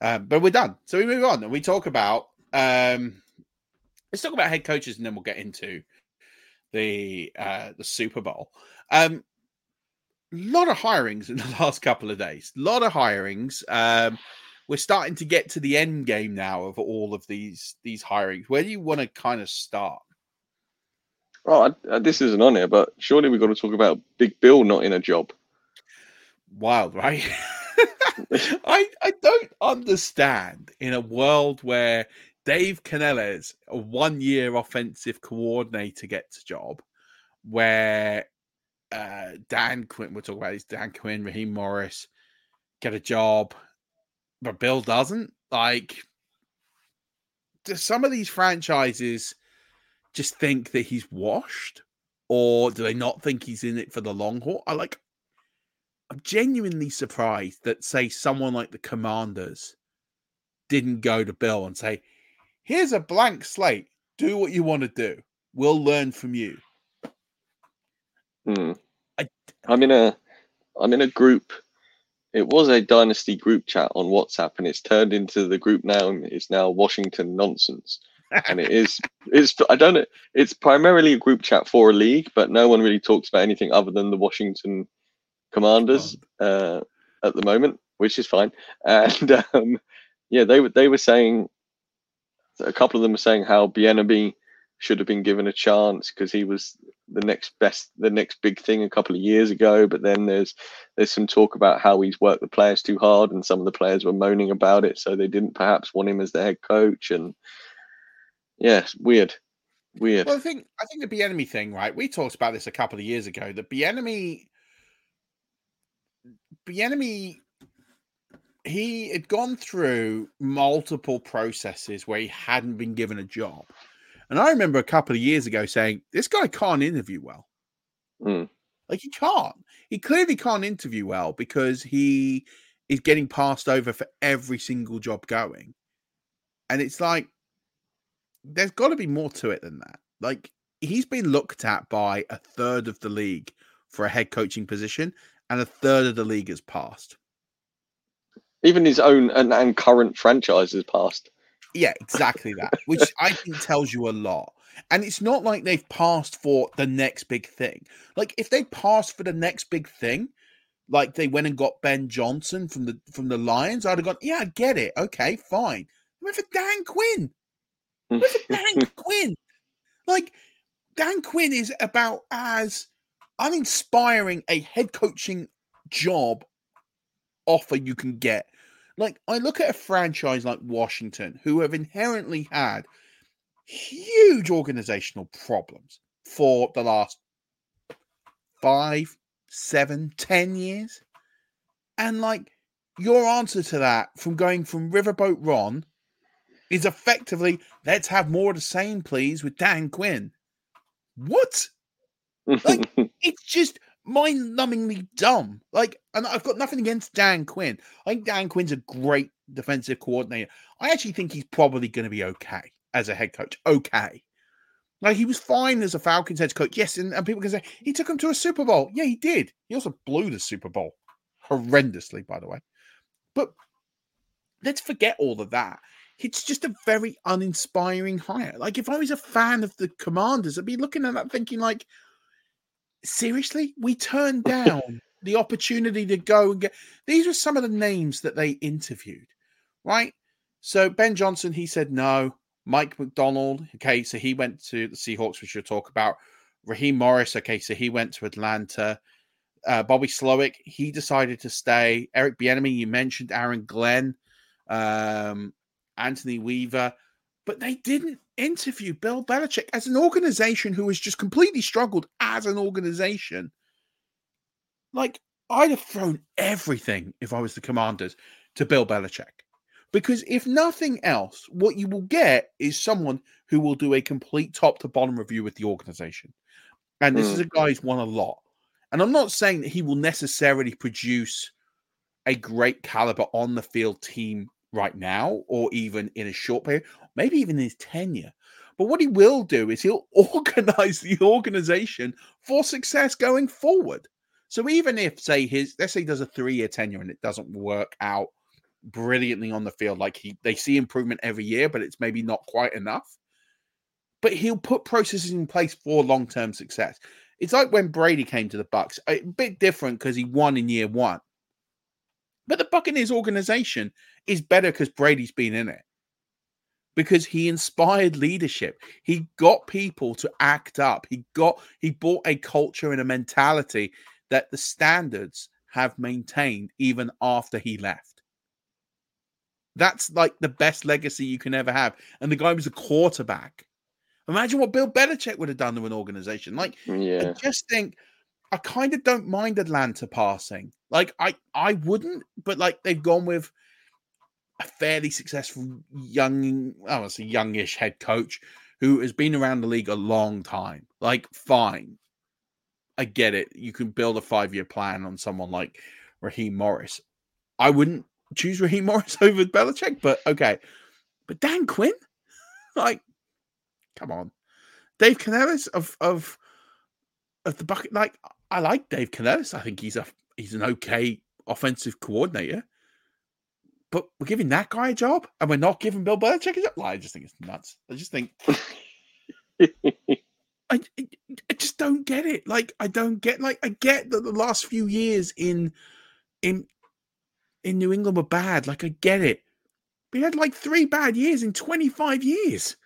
Um, but we're done. So we move on and we talk about um, let's talk about head coaches and then we'll get into the uh, the Super Bowl. Um, a lot of hirings in (laughs) the last couple of days. A lot of hirings. Um, we're starting to get to the end game now of all of these these hirings. Where do you want to kind of start? Oh, I, uh, this isn't on here, but surely we've got to talk about Big Bill not in a job. wild, right? (laughs) (laughs) I I don't understand in a world where Dave Canales, a one-year offensive coordinator, gets a job, where uh, Dan Quinn, we're talking about is Dan Quinn, Raheem Morris get a job, but Bill doesn't. Like, do some of these franchises just think that he's washed, or do they not think he's in it for the long haul? I like. I'm genuinely surprised that, say, someone like the Commanders didn't go to Bill and say, "Here's a blank slate. Do what you want to do. We'll learn from you." Hmm. I- I'm in a I'm in a group. It was a dynasty group chat on WhatsApp, and it's turned into the group now. It's now Washington nonsense, (laughs) and it is. It's I don't know. It's primarily a group chat for a league, but no one really talks about anything other than the Washington Commanders uh, at the moment, which is fine. And (laughs) um, yeah, they were they were saying a couple of them were saying how Bieniemy should have been given a chance because he was the next best, the next big thing a couple of years ago. But then there's there's some talk about how he's worked the players too hard, and some of the players were moaning about it, so they didn't perhaps want him as their head coach. And yeah, weird, weird. Well, I think I think the Bieniemy thing, right? We talked about this a couple of years ago. The Bieniemy, Bieniemy he had gone through multiple processes where he hadn't been given a job. And I remember a couple of years ago saying, this guy can't interview well. Mm. Like he can't. He clearly can't interview well because he is getting passed over for every single job going. And it's like, there's got to be more to it than that. Like he's been looked at by a third of the league for a head coaching position, and a third of the league has passed. Even his own and, and current franchises passed. Yeah, exactly that, which (laughs) I think tells you a lot. And it's not like they've passed for the next big thing. Like if they passed for the next big thing, like they went and got Ben Johnson from the from the Lions, I'd have gone, yeah, I get it. Okay, fine. Went for Dan Quinn. Went for Dan (laughs) Quinn. Like Dan Quinn is about as uninspiring a head coaching job offer you can get. Like, I look at a franchise like Washington, who have inherently had huge organizational problems for the last five, seven, ten years. And like, your answer to that from going from Riverboat Ron is effectively let's have more of the same, please, with Dan Quinn. What? Like, (laughs) it's just mind-numbingly dumb. Like, and I've got nothing against Dan Quinn. I think Dan Quinn's a great defensive coordinator. I actually think he's probably going to be okay as a head coach. Okay. Like he was fine as a Falcons head coach. Yes, and, and people can say he took him to a Super Bowl. Yeah, he did. He also blew the Super Bowl horrendously, by the way. But let's forget all of that. It's just a very uninspiring hire. Like if I was a fan of the Commanders, I'd be looking at that thinking like, seriously, we turned (laughs) down the opportunity to go and get. These were some of the names that they interviewed, right? So Ben Johnson, he said no. Mike Macdonald, okay, so he went to the Seahawks, which we'll talk about. Raheem Morris, okay, so he went to Atlanta. Uh, Bobby Slowik, he decided to stay. Eric Bieniemy, you mentioned Aaron Glenn, um, Anthony Weaver, but they didn't interview Bill Belichick as an organization who has just completely struggled as an organization. Like, I'd have thrown everything if I was the commanders to Bill Belichick. Because if nothing else, what you will get is someone who will do a complete top to bottom review with the organization. And this mm. is a guy who's won a lot. And I'm not saying that he will necessarily produce a great caliber on the field team right now, or even in a short period, maybe even his tenure. But what he will do is he'll (laughs) organize the organization for success going forward. So even if, say, his let's say he does a three-year tenure and it doesn't work out brilliantly on the field. Like he they see improvement every year, but it's maybe not quite enough. But he'll put processes in place for long-term success. It's like when Brady came to the Bucks, A bit different because he won in year one. But the Buccaneers organization is better because Brady's been in it. Because he inspired leadership. He got people to act up. He got he bought a culture and a mentality that the standards have maintained even after he left. That's like the best legacy you can ever have. And the guy was a quarterback. Imagine what Bill Belichick would have done to an organization. Like, yeah. I just think I kind of don't mind Atlanta passing. Like, I I wouldn't, but like they've gone with a fairly successful young, I would say youngish head coach who has been around the league a long time. Like, fine. I get it. You can build a five year plan on someone like Raheem Morris. I wouldn't choose Raheem (laughs) Morris over Belichick, but okay. But Dan Quinn, (laughs) like, come on, Dave Canales of of of the bucket. Like, I like Dave Canales. I think he's a he's an okay offensive coordinator. But we're giving that guy a job, and we're not giving Bill Belichick a job. Well, I just think it's nuts. I just think. (laughs) I, I just don't get it. Like I don't get like I get that the last few years in in in New England were bad. Like, I get it. We had like three bad years in 25 years.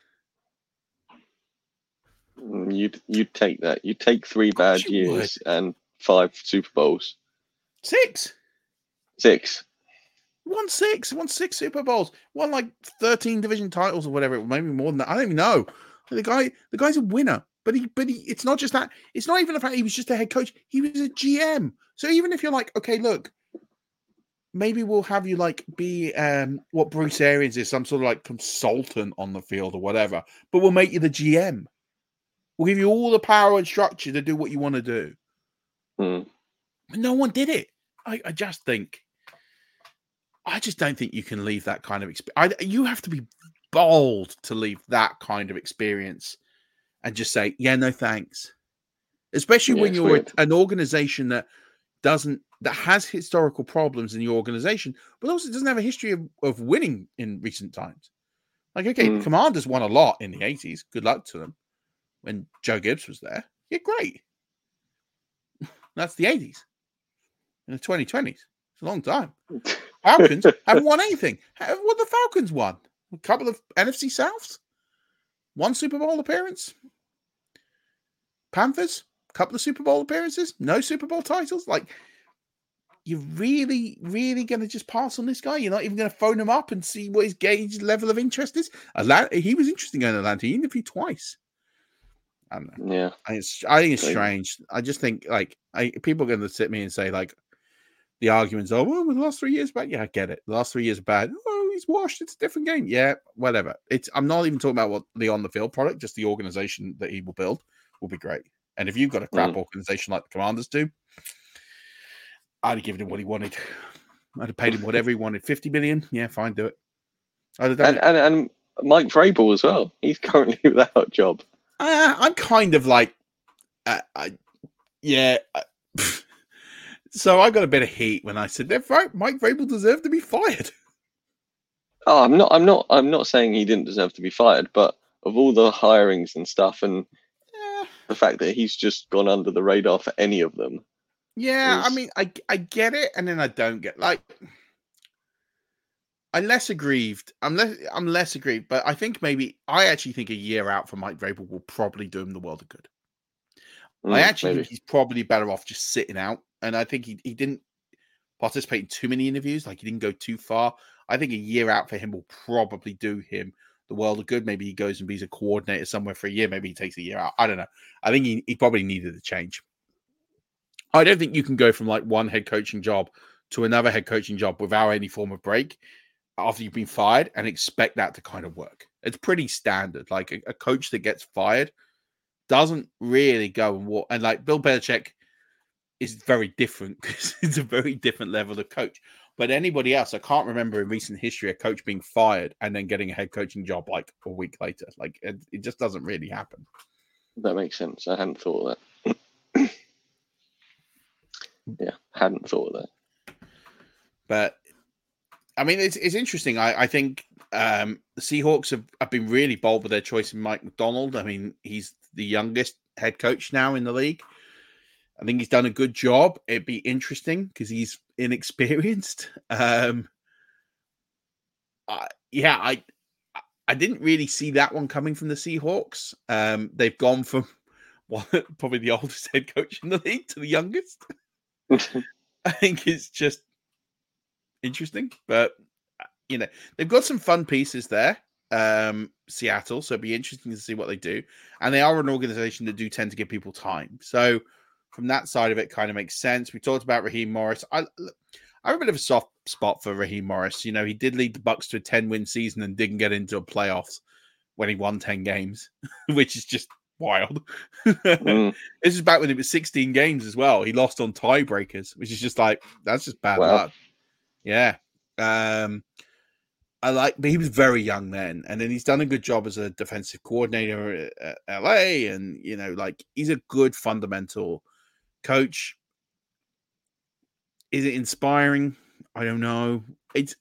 You'd you'd take that. You'd take three bad you would. years and five Super Bowls. Six. Six. Won six. Won six Super Bowls. Won like thirteen division titles or whatever. Maybe more than that. I don't even know. The guy, the guy's a winner. But he, but he, it's not just that. It's not even the fact he was just a head coach. He was a GM. So even if you're like, okay, look, maybe we'll have you like be um what Bruce Arians is, some sort of like consultant on the field or whatever. But we'll make you the GM. We'll give you all the power and structure to do what you want to do. But no one did it. I, I just think, I just don't think you can leave that kind of experience. You have to be bold to leave that kind of experience and just say, yeah, no thanks. Especially Yeah, when you're an organization that doesn't that has historical problems in your organization, but also doesn't have a history of, of winning in recent times. Like, okay, Mm. Commanders won a lot in the 80s. Good luck to them. When Joe Gibbs was there. Yeah, great. (laughs) That's the 80s. In the 2020s. It's a long time. (laughs) Falcons haven't won anything. What the Falcons won? A couple of NFC Souths? One Super Bowl appearance? Panthers? A couple of Super Bowl appearances? No Super Bowl titles? Like, you're really, really going to just pass on this guy? You're not even going to phone him up and see what his gauge level of interest is? Atlanta, he was interesting in Atlanta. He interviewed twice. I don't know. Yeah. I think it's, I think it's strange. I just think like I, people are going to sit me and say like the arguments. Oh, well, the last three years bad. Yeah, I get it. The last three years bad. Oh, he's washed. It's a different game. Yeah, whatever. It's. I'm not even talking about what the on the field product. Just the organization that he will build will be great. And if you've got a crap Mm. organization like the Commanders do, I'd have given him what he wanted. I'd have paid him whatever he wanted. Fifty million. Yeah, fine, do it. I'd have done And, it. and and Mike Vrabel as well. He's currently (laughs) without a job. Uh, I'm kind of like, uh, I, yeah. I, (laughs) so I got a bit of heat when I said that Mike Vrabel deserved to be fired. (laughs) Oh, I'm not. I'm not. I'm not saying he didn't deserve to be fired, but of all the hirings and stuff, and Yeah, the fact that he's just gone under the radar for any of them. yeah. I mean, I I get it, and then I don't get like. I'm less aggrieved. I'm less. I'm less aggrieved, but I think maybe I actually think a year out for Mike Vrabel will probably do him the world of good. I Mm, actually maybe. think he's probably better off just sitting out. And I think he, he didn't participate in too many interviews, like he didn't go too far. I think a year out for him will probably do him the world of good. Maybe he goes and be a coordinator somewhere for a year. Maybe he takes a year out. I don't know. I think he, he probably needed a change. I don't think you can go from like one head coaching job to another head coaching job without any form of break after you've been fired and expect that to kind of work. It's pretty standard. Like a, a coach that gets fired doesn't really go and walk. And like Bill Belichick is very different (laughs) because it's a very different level of coach. But anybody else, I can't remember in recent history a coach being fired and then getting a head coaching job like a week later. Like it, it just doesn't really happen. That makes sense. I hadn't thought of that. (coughs) yeah, hadn't thought of that. But I mean, it's it's interesting. I, I think um, the Seahawks have, have been really bold with their choice in Mike Macdonald. I mean, he's the youngest head coach now in the league. I think he's done a good job. It'd be interesting because he's inexperienced. (laughs) Um, I, yeah, I I didn't really see that one coming from the Seahawks. Um, they've gone from (laughs) well, probably the oldest head coach in the league to the youngest. (laughs) I think it's just interesting, but uh, you know they've got some fun pieces there. Um, Seattle, so it'd be interesting to see what they do. And they are an organization that do tend to give people time. So from that side of it, kind of makes sense. We talked about Raheem Morris. I I have a bit of a soft spot for Raheem Morris. You know, he did lead the Bucks to a 10 win season and didn't get into a playoffs when he won 10 games, (laughs) which is just wild. Mm, This is back when it was 16 games as well. He lost on tiebreakers, which is just like that's just bad Wow. luck. Yeah. Um I like but he was very young then. And then he's done a good job as a defensive coordinator at LA. And you know, like he's a good fundamental coach. Is it inspiring? I don't know. It's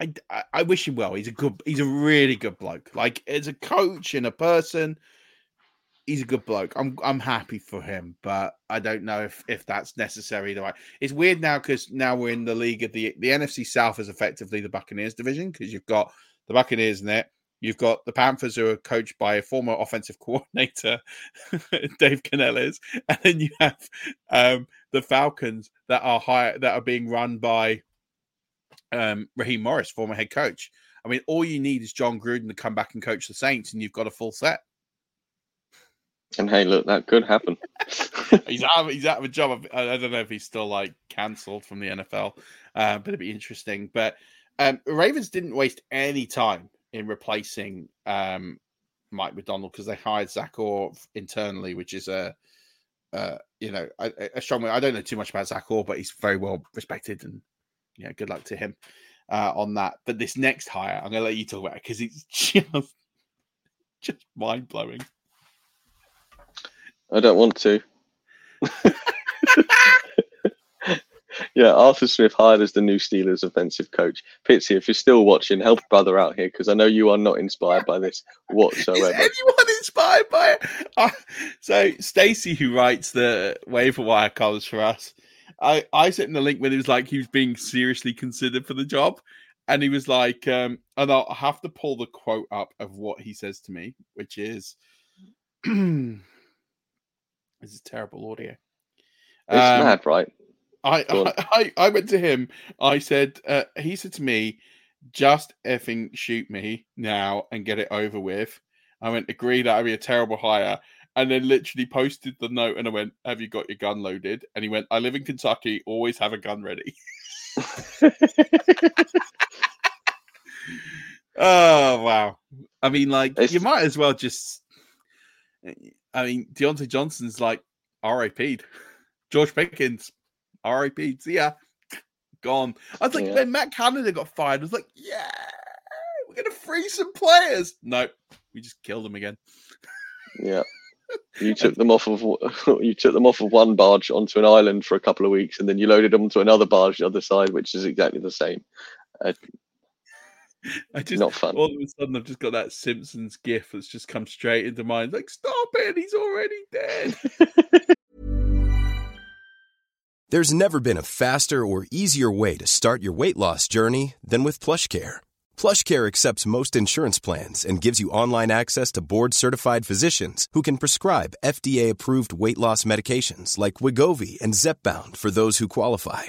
I, I, I wish him well. He's a good he's a really good bloke. Like as a coach and a person, he's a good bloke. I'm I'm happy for him, but I don't know if if that's necessary. Right. It's weird now because now we're in the league of the the NFC South is effectively the Buccaneers division because you've got the Buccaneers in it, You've got the Panthers who are coached by a former offensive (laughs) coordinator, (laughs) Dave Canales, and then you have um, the Falcons that are high that are being run by um, Raheem Morris, former head coach. I mean, all you need is Jon Gruden to come back and coach the Saints, and you've got a full set. And hey, look, that could happen. (laughs) he's out. Of, he's out of a job. I, don't know if he's still like cancelled from the NFL, uh, but it'd be interesting. But um, Ravens didn't waste any time in replacing um, Mike Macdonald because they hired Zach Orr internally, which is a uh, you know a, a strong. I don't know too much about Zach Orr, but he's very well respected, and yeah, good luck to him uh, on that. But this next hire, I'm going to let you talk about it because it's (laughs) just just mind blowing. I don't want to. (laughs) yeah, Arthur Smith hired as the new Steelers offensive coach. Pitsy, if you're still watching, help brother out here because I know you are not inspired by this (laughs) whatsoever. Is anyone inspired by it? Uh, so Stacy, who writes the waiver wire columns for us, I I sent in the link when he was like he was being seriously considered for the job, and he was like, um, and I'll have to pull the quote up of what he says to me, which is. (clears throat) This is terrible audio. It's um, mad, right? I, I, (laughs) I, I went to him. I said, uh, he said to me, just effing shoot me now and get it over with. I went, agree that'd be a terrible hire. And then literally posted the note and I went, Have you got your gun loaded? And he went, I live in Kentucky, always have a gun ready. (laughs) (laughs) oh wow. I mean, like it's... you might as well just I mean, Diontae Johnson's like RIP'd. George Pickens, RIP'd. See ya. Gone. I was like, yeah. then Matt Canada got fired. I was like, yeah, we're gonna free some players. No, we just killed them again. Yeah. (laughs) You took them off of (laughs) you took them off of one barge onto an island for a couple of weeks, and then you loaded them to another barge the other side, which is exactly the same. Uh, I just not fun. All of a sudden, I've just got that Simpsons gif that's just come straight into mind. Like, stop it! He's already dead. (laughs) There's never been a faster or easier way to start your weight loss journey than with PlushCare. Plush Care accepts most insurance plans and gives you online access to board-certified physicians who can prescribe FDA-approved weight loss medications like Wegovy and Zepbound for those who qualify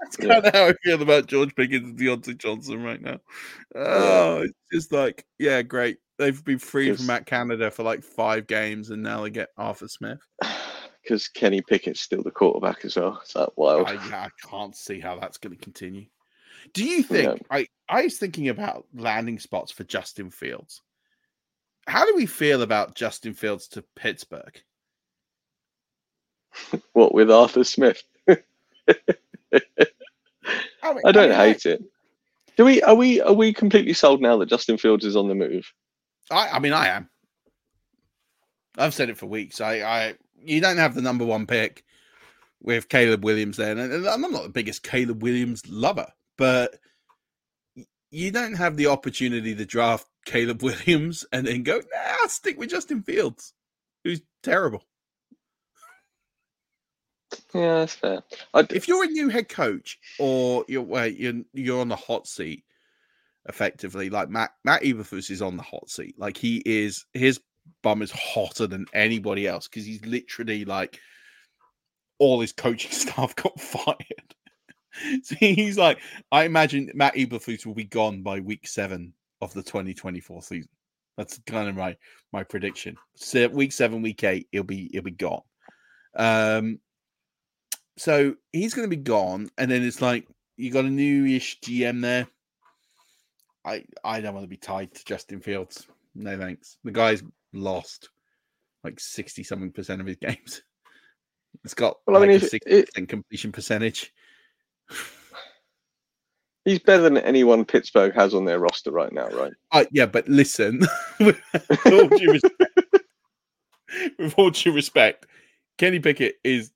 That's kind of how I feel about George Pickens and Diontae Johnson right now. Oh, it's just like, yeah, great. They've been free from Matt Canada for like five games, and now they get Arthur Smith. (sighs) Because Kenny Pickett's still the quarterback as well. Is that wild? I, yeah, I can't see how that's going to continue. Do you think? Yeah. I I was thinking about landing spots for Justin Fields. How do we feel about Justin Fields to Pittsburgh? (laughs) what with Arthur Smith? I, mean, I, don't I mean, hate it. Do we? Are we? Are we completely sold now that Justin Fields is on the move? I. I mean, I am. I've said it for weeks. I. I. You don't have the number one pick with Caleb Williams there, and I'm not the biggest Caleb Williams lover, but you don't have the opportunity to draft Caleb (laughs) Williams and then go, nah, I'll stick with Justin Fields, who's terrible. Yeah, that's fair. I'd... If you're a new head coach or you're wait, you're you're on the hot seat, effectively, like Matt Matt Eberflus is on the hot seat. Like he is, his bum is hotter than anybody else because he's literally like all his coaching (laughs) staff got fired. (laughs) so he's like, I imagine Matt Eberflus will be gone by week seven of the 2024 season. That's kind of my my prediction. So week seven, week eight, he'll be he'll be gone. Um, so he's going to be gone, and then it's like you got a newish GM there. I I don't want to be tied to Justin Fields. No thanks. The guy's lost like sixty something percent of his games. It's got Well, I mean, a sixty percent completion percentage. He's better than anyone Pittsburgh has on their roster right now, right? Uh, yeah, but listen, (laughs) with all due respect, (laughs) with all due respect, Kenny Pickett is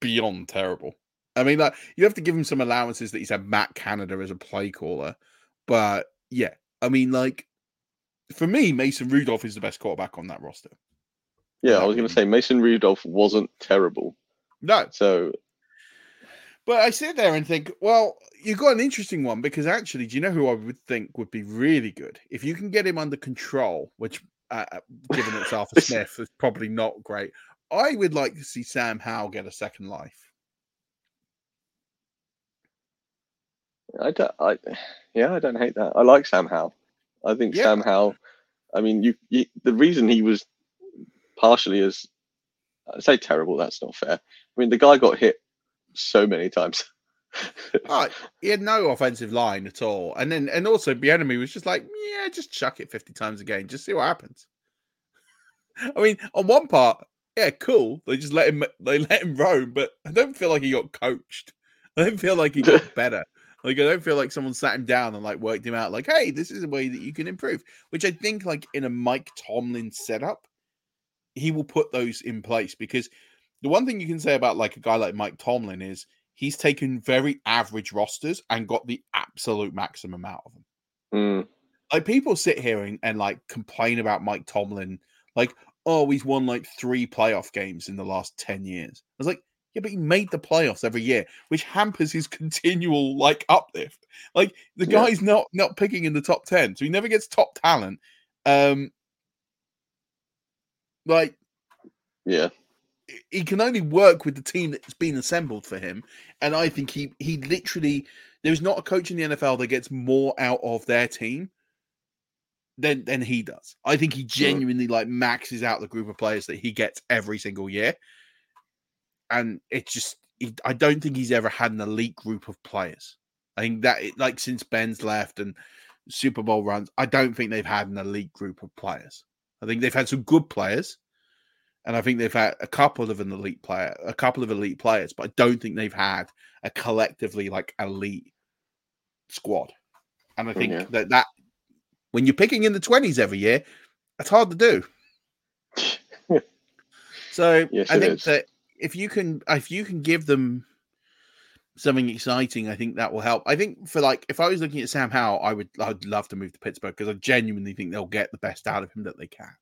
beyond terrible. I mean, like you have to give him some allowances that he's had Matt Canada as a play caller, but yeah, I mean, like for me, Mason Rudolph is the best quarterback on that roster. Yeah, I was going to say Mason Rudolph wasn't terrible. No, So But I sit there and think, well, you've got an interesting one because actually, do you know who I would think would be really good if you can get him under control? Which, uh, uh, given it's Arthur (laughs) Smith, is probably not great. I would like to see Sam Howell get a second life. I don't. I yeah, I don't hate that. I like Sam Howell. I think Yeah. Sam Howell. I mean, you, you the reason he was partially as I say terrible. That's not fair. I mean, the guy got hit so many times. Oh, (laughs) he had no offensive line at all, and then and also Bieniemy was just like, yeah, just chuck it fifty times a game, just see what happens. (laughs) I mean, on one part, yeah, cool. They just let him they let him roam, but I don't feel like he got coached. I don't feel like he got (laughs) better. Like I don't feel like someone sat him down and like worked him out. Like, hey, this is a way that you can improve. Which I think, like in a Mike Tomlin setup, he will put those in place because the one thing you can say about like a guy like Mike Tomlin is he's taken very average rosters and got the absolute maximum out of them. Mm, Like people sit here and, and like complain about Mike Tomlin, like, oh, he's won like three playoff games in the last 10 years. I was like, yeah, but he made the playoffs every year, which hampers his (laughs) continual like uplift. Like the Yeah. guy's not not picking in the top 10, so he never gets top talent. Um like yeah, he can only work with the team that's been assembled for him. And I think he he literally there's not a coach in the NFL that gets more out of their team than than he does. I think he hmm. genuinely like maxes out the group of players that he gets every single year. And it's just he, I don't think he's ever had an elite group of players. I think that it, like since Ben's left and Super Bowl runs, I don't think they've had an elite group of players. I think they've had some good players, and I think they've had a couple of an elite player, a couple of elite players, but I don't think they've had a collectively like elite squad. And I hmm, think Yeah. that that when you're picking in the twenties every year, that's hard to do. (laughs) so Yes, I think is. that if you can if you can give them something exciting, I think that will help. I think for like if I was looking at Sam Howell, I would I'd love to move to Pittsburgh because I genuinely think they'll get the best out of him that they can.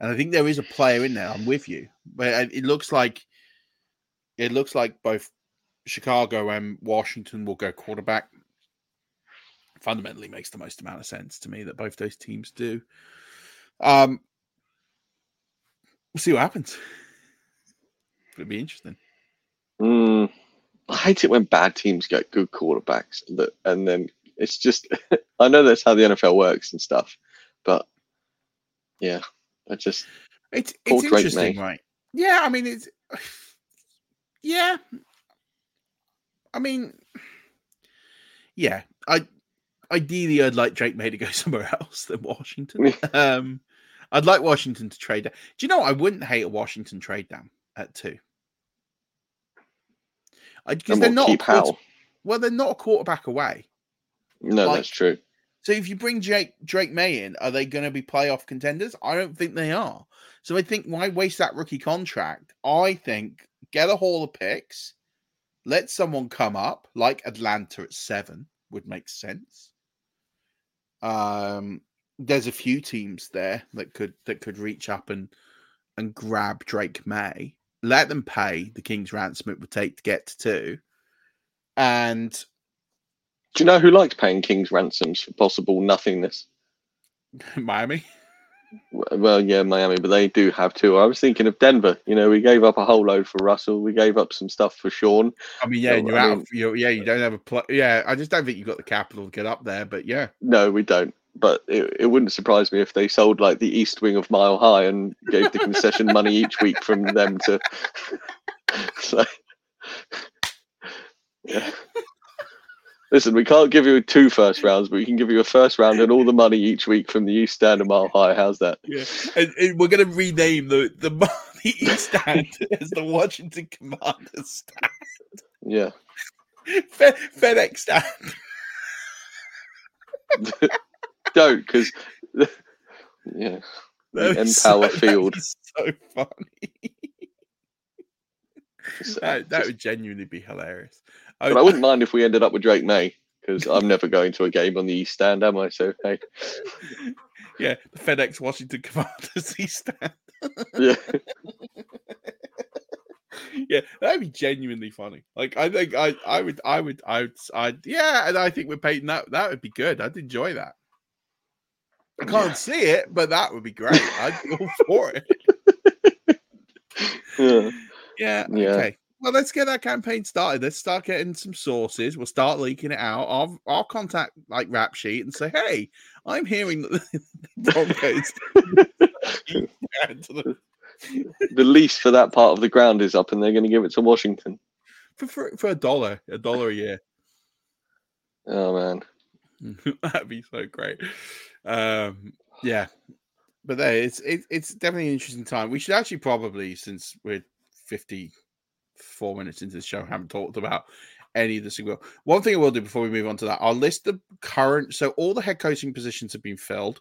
And I think there is a player in there. I'm with you, but it looks like it looks like both Chicago and Washington will go quarterback. Fundamentally, makes the most amount of sense to me that both those teams do. Um, we'll see what happens. It'll be interesting. Mm, I hate it when bad teams get good quarterbacks, that, and then it's just. (laughs) I know that's how the NFL works and stuff, but yeah, I just. It's it's interesting, May. right? Yeah, I mean it's (sighs) yeah. I mean (sighs) yeah, I ideally I'd like Drake Maye to go (laughs) somewhere else than Washington. (laughs) um I'd like Washington to trade down. Do you know? I wouldn't hate a Washington trade down at two. Because they're not quarter- well, they're not a quarterback away. No, like- that's true. So if you bring Jake Drake Maye in, are they going to be playoff contenders? I don't think they are. So I think why waste that rookie contract? I think get a haul of picks, let someone come up like Atlanta at seven would make sense. Um, there's a few teams there that could that could reach up and and grab Drake Maye. Let them pay the King's ransom it would take to get to two, and Do you know who likes paying king's ransoms for possible nothingness? (laughs) Miami. Well, yeah, Miami, but they do have two. I was thinking of Denver. You know, we gave up a whole load for Russell. We gave up some stuff for Sean. I mean, yeah, and you're I out. mean- of, you're, yeah, you don't have a pl- Yeah, I just don't think you've got the capital to get up there. But yeah, No, we don't. But it, it wouldn't surprise me if they sold like the east wing of Mile High and gave the concession money each week from them to. (laughs) so, (laughs) yeah. Listen, we can't give you two first rounds, but we can give you a first round and all the money each week from the East Stand a mile high. How's that? Yeah, and, and we're going to rename the the, the East Stand (laughs) as the Washington Commanders Stand. Yeah. Fed, FedEx Stand. Don't, because (laughs) yeah, the Empower so, Field. So funny. that, that would genuinely be hilarious. Oh, but I wouldn't mind if we ended up with Drake Maye because I'm (laughs) never going to a game on the East Stand, am I? So hey, yeah, the FedEx Washington Commanders (laughs) East Stand. yeah, (laughs) yeah, that'd be genuinely funny. Like I think I, I would, I would, I would, I yeah, and I think with Peyton that that would be good. I'd enjoy that. I can't Yeah. see it, but that would be great. I'd go for it. yeah. Yeah. Yeah. Okay. Well, let's get that campaign started. Let's start getting some sources. We'll start leaking it out. I'll, I'll contact like Rap Sheet and say, "Hey, I'm hearing that (laughs) the Broncos." (laughs) (laughs) The lease for that part of the ground is up, and they're going to give it to Washington. for, for for a dollar, a dollar a year. Oh man, That'd be so great. Um, yeah, but there, it's it, it's definitely an interesting time. We should actually probably, since we're fifty four minutes into the show, haven't talked about any of the single. One thing I will do before we move on to that, I'll list the current. So all the head coaching positions have been filled.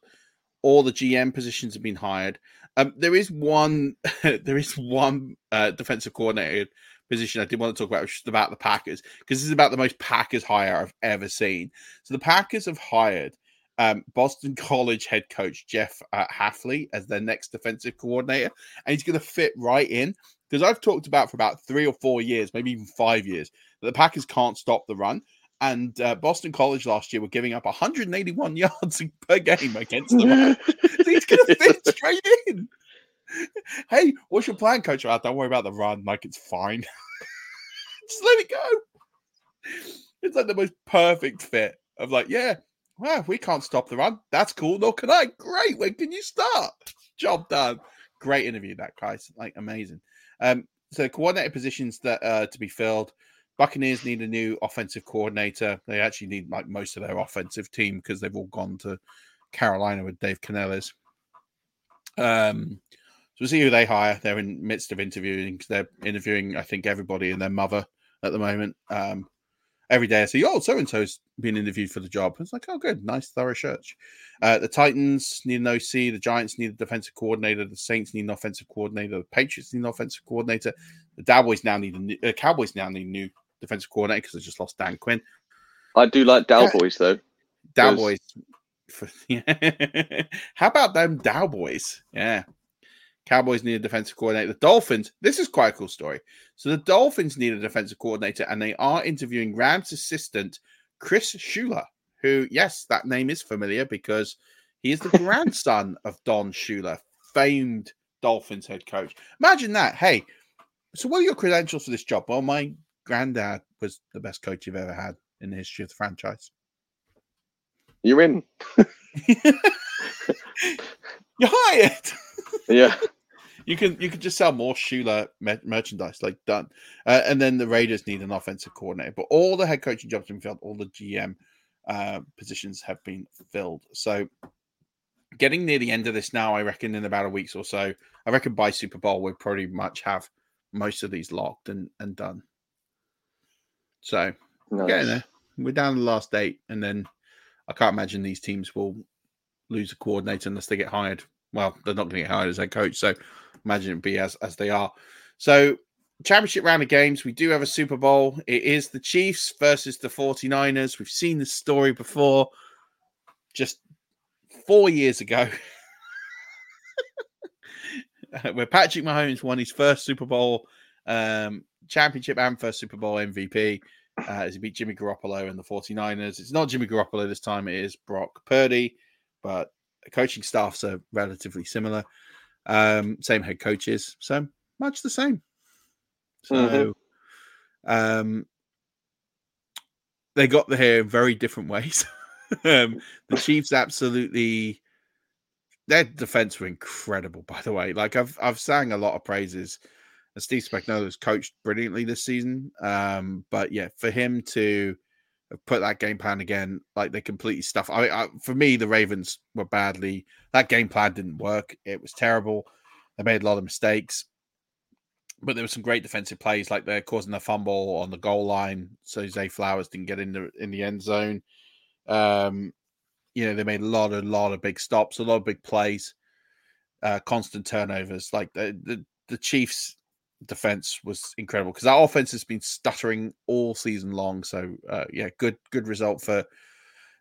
All the GM positions have been hired. Um, there is one, (laughs) there is one uh, defensive coordinator position I did want to talk about, which is about the Packers, because this is about the most Packers hire I've ever seen. So the Packers have hired um, Boston (laughs) College head coach Jeff uh, Hafley as their next defensive coordinator, and he's going to fit right in because I've talked about for about three or four years, maybe even five years, that the Packers can't stop the run. And uh, Boston College last year were giving up 181 (laughs) yards per game against the run. (laughs) So (laughs) he's going to fit straight in. Hey, what's your plan, coach? Oh, don't worry about the run. Like, it's fine. Just let it go. It's like the most perfect fit of like, yeah, well, we can't stop the run. That's cool. No, can I? Great. When can you start? Job done. Great interview, that guy's like amazing. Um, so coordinator positions that uh to be filled. Buccaneers need a new offensive coordinator. They actually need like most of their offensive team because they've all gone to Carolina with Dave Canales. Um, so we'll see who they hire. They're in midst of interviewing. They're interviewing, I think, everybody and their mother at the moment. Um, every day I see, oh, so and so's been interviewed for the job. It's like, oh, good, nice, thorough search. Uh, the Titans need an OC. The Giants need a defensive coordinator. The Saints need an offensive coordinator. The Patriots need an offensive coordinator. The Cowboys now need a new, uh, Cowboys now need a new defensive coordinator because they just lost Dan Quinn. I do like Dow Boys though. Dow Yes. Boys. For, (laughs) yeah. How about them Dow Boys? Yeah. Cowboys need a defensive coordinator. The Dolphins, this is quite a cool story. So the Dolphins need a defensive coordinator, and they are interviewing Rams assistant Chris Shula, who, yes, that name is familiar because he is the (laughs) grandson of Don Shula, famed Dolphins head coach. Imagine that. Hey, so what are your credentials for this job? Well, my granddad was the best coach you've ever had in the history of the franchise. You're in. (laughs) You're hired. Yeah. You can you can just sell more Shula mer- merchandise, like done. Uh, and then the Raiders need an offensive coordinator, but all the head coaching jobs have been filled, all the GM uh, positions have been filled. So, getting near the end of this now, I reckon in about a week or so, I reckon by Super Bowl we'll pretty much have most of these locked and and done. So we're getting there. We're down to the last eight, and then I can't imagine these teams will lose a coordinator unless they get hired. Well, they're not going to get hired as head coach, so imagine it be as as they are. So, championship round of games, we do have a Super Bowl. It is the Chiefs versus the 49ers. We've seen this story before, just four years ago, (laughs) where Patrick Mahomes won his first Super Bowl um, championship and first Super Bowl MVP uh, as he beat Jimmy Garoppolo and the 49ers. It's not Jimmy Garoppolo this time, it is Brock Purdy, but coaching staffs are relatively similar. Um, same head coaches, so much the same. So, Mhm. um, they got there in very different ways. (laughs) um, the Chiefs absolutely their defense were incredible, by the way. Like I've I've sang a lot of praises. And Steve Spagnuolo has coached brilliantly this season. Um, but yeah, for him to have put that game plan again. Like they completely stuff. I, I for me, the Ravens were badly. That game plan didn't work. It was terrible. They made a lot of mistakes, but there were some great defensive plays, like they're causing a fumble on the goal line, so Zay Flowers didn't get in the in the end zone. Um, you know, they made a lot, a lot of big stops, a lot of big plays, uh, constant turnovers. Like the the, the Chiefs defense was incredible because our offense has been stuttering all season long. So uh, yeah, good good result for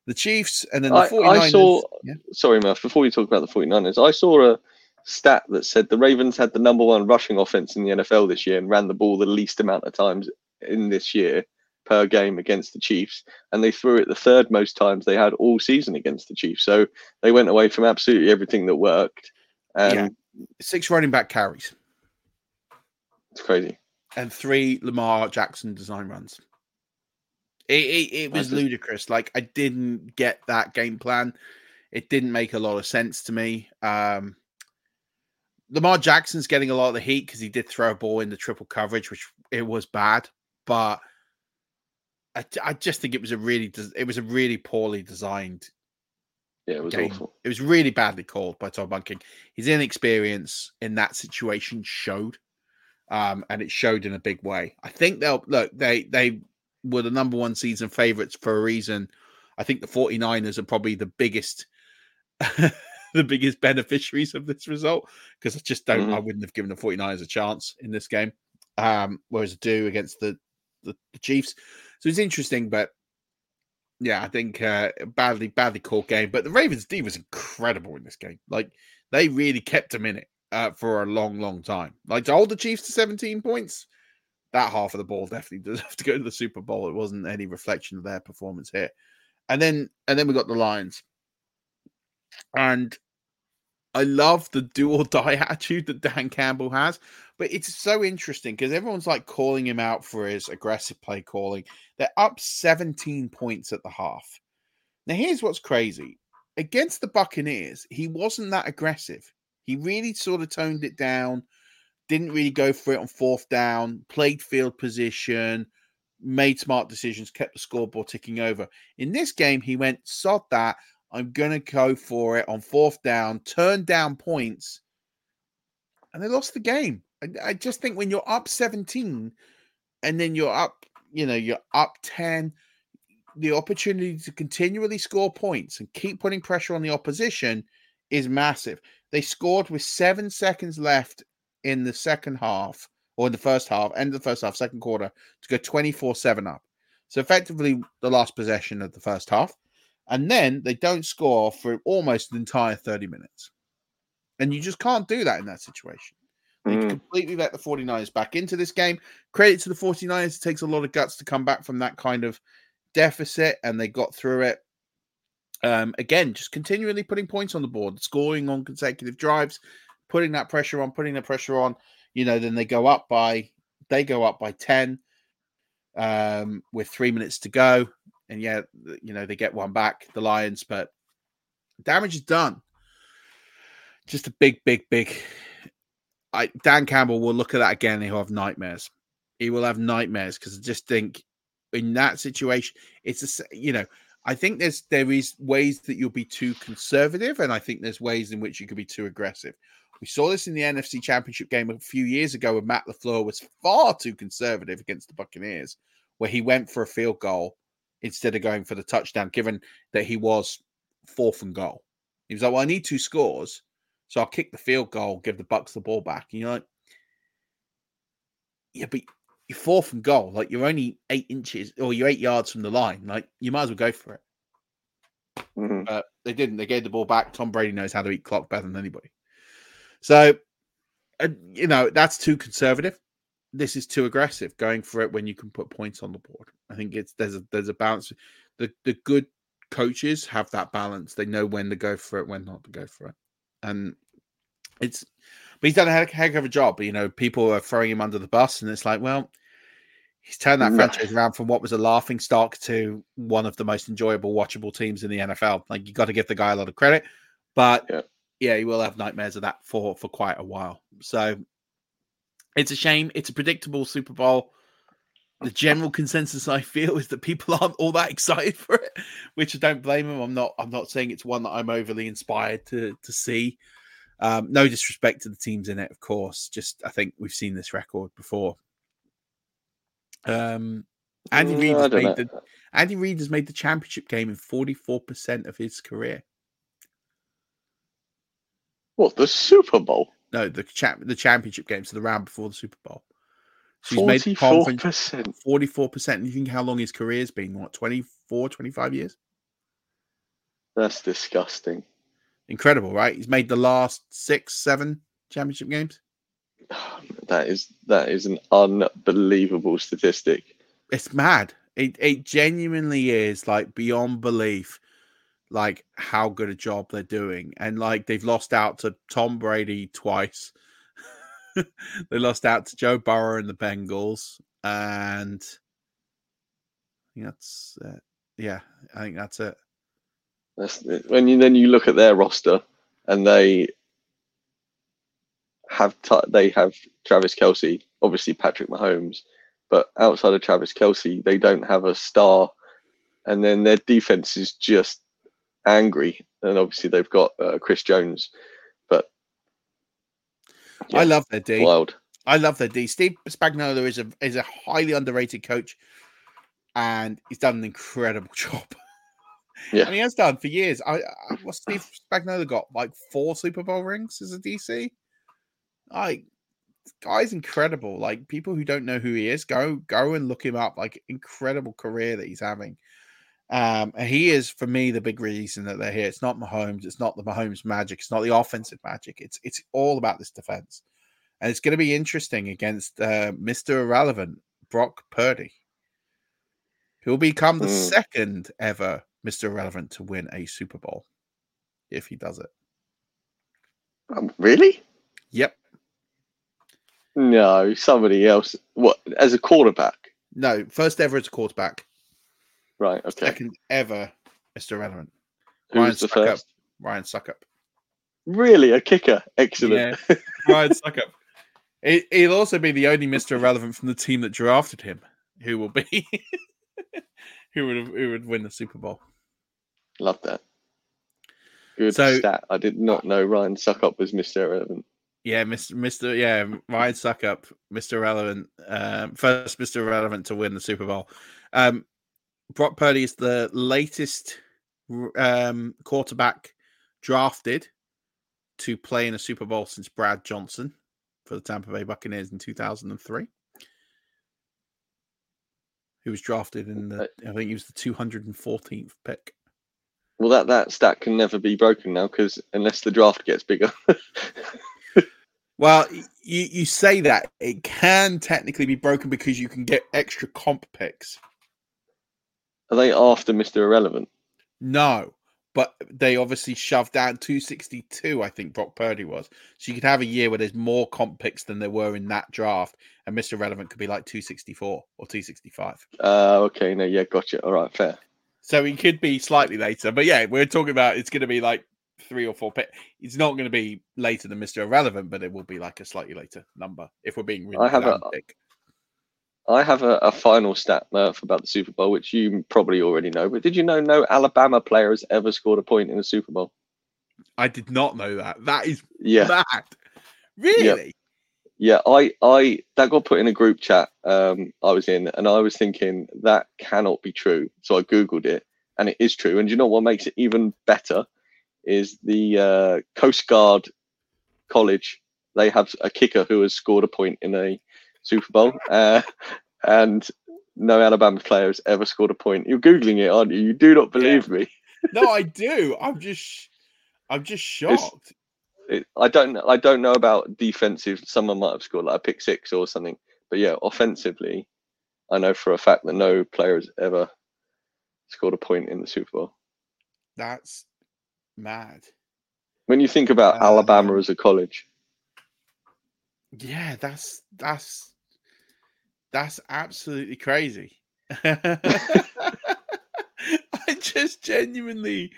the Chiefs. And then the I, 49ers. I saw. yeah. Sorry, Murf. Before we talk about the 49ers, I saw a stat that said the Ravens had the number one rushing offense in the NFL this year and ran the ball the least amount of times in this year per game against the Chiefs, and they threw it the third most times they had all season against the Chiefs. So they went away from absolutely everything that worked, and Yeah. Six running back carries it's crazy. and three Lamar Jackson design runs. It, it, it was ludicrous. Like I didn't get that game plan. It didn't make a lot of sense to me. Um, Lamar Jackson's getting a lot of the heat because he did throw a ball in the triple coverage, which it was bad. But I, I just think it was a really it was a really poorly designed Yeah, it was game. awful. It was really badly called by Todd Monken. His inexperience in that situation showed, um, and it showed in a big way. I think they'll look. They they were the number one season favorites for a reason. I think the 49ers are probably the biggest. (laughs) the biggest beneficiaries of this result because I just don't I Mhm. wouldn't have given the 49ers a chance in this game um whereas I do against the, the the Chiefs so it's interesting but yeah, I think uh, badly, badly called game. But the Ravens D was incredible in this game. Like they really kept them in it uh, for a long, long time. Like to hold the Chiefs to 17 points, that half of the ball (laughs) definitely does have to go to the Super Bowl. It wasn't any reflection of their performance here. And then, and then we got the Lions, and I love the do or die (laughs) attitude that Dan Campbell has. But it's so interesting because everyone's like calling him out for his aggressive play calling. They're up 17 points at the half. Now, here's what's crazy against the Buccaneers, he wasn't that aggressive. He really sort of toned it down, didn't really go for it on fourth down, played field position, made smart decisions, kept the scoreboard ticking over. In this game, he went, sod that. I'm going to go for it on fourth down, turn down points, and they lost the game. I, I just think when you're up 17 and then you're up, you know, you're up 10, the opportunity to continually score points and keep putting pressure on the opposition is massive. They scored with seven seconds left in the second half or in the first half, end of the first half, second quarter, to go 24 7 up. So effectively, the last possession of the first half. And then they don't score for almost an entire 30 minutes. And you just can't do that in that situation. They Mm. completely let the 49ers back into this game. Credit to the 49ers. It takes a lot of guts to come back from that kind of deficit, and they got through it. Um, again, just continually putting points on the board, scoring on consecutive drives, putting that pressure on, putting the pressure on. You know, then they go up by they go up by 10 um, with three minutes to go. And yeah, you know, they get one back, the Lions, but damage is done. Just a big, big, big. I Dan Campbell will look at that again he'll have nightmares. He will have nightmares because I just think in that situation, it's a, you know, I think there's there is ways that you'll be too conservative, and I think there's ways in which you could be too aggressive. We saw this in the NFC Championship game a few years ago when Matt LaFleur was far too conservative against the Buccaneers, where he went for a field goal instead of going for the touchdown, given that he was fourth and goal. He was like, Well, I need two scores, so I'll kick the field goal, give the Bucks the ball back. And you're like, Yeah, but you're fourth and goal, like you're only eight inches or you're eight yards from the line. Like you might as well go for it. Mhm. But they didn't. They gave the ball back. Tom Brady knows how to eat clock better than anybody. So, uh, you know, that's too conservative. This is too aggressive, going for it when you can put points on the board. I think it's there's a there's a balance. The the good coaches have that balance. They know when to go for it, when not to go for it, and it's. But he's done a heck, heck of a job. You know, people are throwing him under the bus, and it's like, well, he's turned that No. franchise around from what was a laughing stock to one of the most enjoyable, watchable teams in the NFL. Like you got to give the guy a lot of credit, but Yeah. yeah, he will have nightmares of that for for quite a while. So it's a shame. It's a predictable Super Bowl. the general consensus I feel is that people aren't all that (laughs) excited for it, which I don't blame them. I'm not. I'm not saying it's one that I'm overly inspired to to see. Um, no disrespect to the teams in it, of course. Just I think we've seen this record before. Um, Andy Reid has made the Andy Reid has made the championship game in 44% of his career. What the Super Bowl? No, the champ the championship game, so the round before the Super Bowl. So he's made the conference 44%. You think how long his career's been? What, 24, 25 years? That's disgusting. Incredible, right? He's made the last six, seven championship games. (sighs) That is that is an unbelievable statistic. It's mad. It it genuinely is like beyond belief, like how good a job they're doing, and like they've lost out to Tom Brady twice. (laughs) they lost out to Joe Burrow and the Bengals, and that's uh, yeah, I think that's it. That's when you then you look at their roster, and they have t- they have Travis Kelce, obviously Patrick Mahomes, but outside of Travis Kelce, they don't have a star, and then their defense is just angry, and obviously they've got uh, Chris Jones, but yeah, I love their D. Wild. I love their D. Steve Spagnuolo is a is a highly underrated coach, and he's done an incredible (laughs) job. Yeah, and he has done for years. I, I what Steve Spagnuolo got like four Super Bowl rings as a DC. Like, guy's incredible. Like people who don't know who he is, go go and look him up. Like incredible career that he's having. Um, and he is for me the big reason that they're here. It's not Mahomes, it's not the Mahomes magic, it's not the offensive magic. It's it's all about this defense, and it's going to be interesting against uh, Mister Irrelevant Brock Purdy, who'll become the mm. second ever Mister Irrelevant to win a Super Bowl if he does it. Um, really? Yep. No, somebody else. What as a quarterback? No, first ever as a quarterback. Right. Okay. Second ever, Mr. Irrelevant. Who's Ryan the Succop. first? Ryan Succop. Really, a kicker. Excellent. Yeah. (laughs) Ryan Succop. It, he'll also be the only Mr. Irrelevant from the team that drafted him, who will be (laughs) who would who would win the Super Bowl. Love that. Good so, stat. I did not know Ryan Succop was Mr. Irrelevant. Yeah, Mr. Mr. Yeah, Ryan Succop, Mr. Relevant, um, first Mr. Relevant to win the Super Bowl. Um, Brock Purdy is the latest um, quarterback drafted to play in a Super Bowl since Brad Johnson for the Tampa Bay Buccaneers in 2003. He was drafted in the, I think he was the 214th pick. Well, that, that stat can never be broken now because unless the draft gets bigger. (laughs) Well, you, you say that it can technically be broken because you can get extra comp picks. Are they after Mr. Irrelevant? No, but they obviously shoved down 262, I think Brock Purdy was. So you could have a year where there's more comp picks than there were in that draft, and Mr. Irrelevant could be like 264 or 265. Uh, okay, no, yeah, gotcha. All right, fair. So he could be slightly later, but yeah, we're talking about it's going to be like three or four pick. It's not going to be later than Mr. Irrelevant, but it will be like a slightly later number if we're being really I have a, I have a, a final stat Murf about the Super Bowl, which you probably already know. But did you know no Alabama player has ever scored a point in the Super Bowl? I did not know that. That is yeah. mad. Really? Yeah. Yeah, I, I that got put in a group chat um, I was in, and I was thinking that cannot be true. So I googled it, and it is true. And you know what makes it even better is the uh, Coast Guard College. They have a kicker who has scored a point in a Super Bowl, uh, and no Alabama player has ever scored a point. You're googling it, aren't you? You do not believe yeah. me. no, I (laughs) do. I'm just, I'm just shocked. It, I don't, I don't know about defensive. Someone might have scored like a pick six or something, but yeah, offensively, I know for a fact that no player has ever scored a point in the Super Bowl. That's mad. When you think about uh, Alabama as a college. Yeah, that's that's that's absolutely crazy. (laughs) (laughs) I just genuinely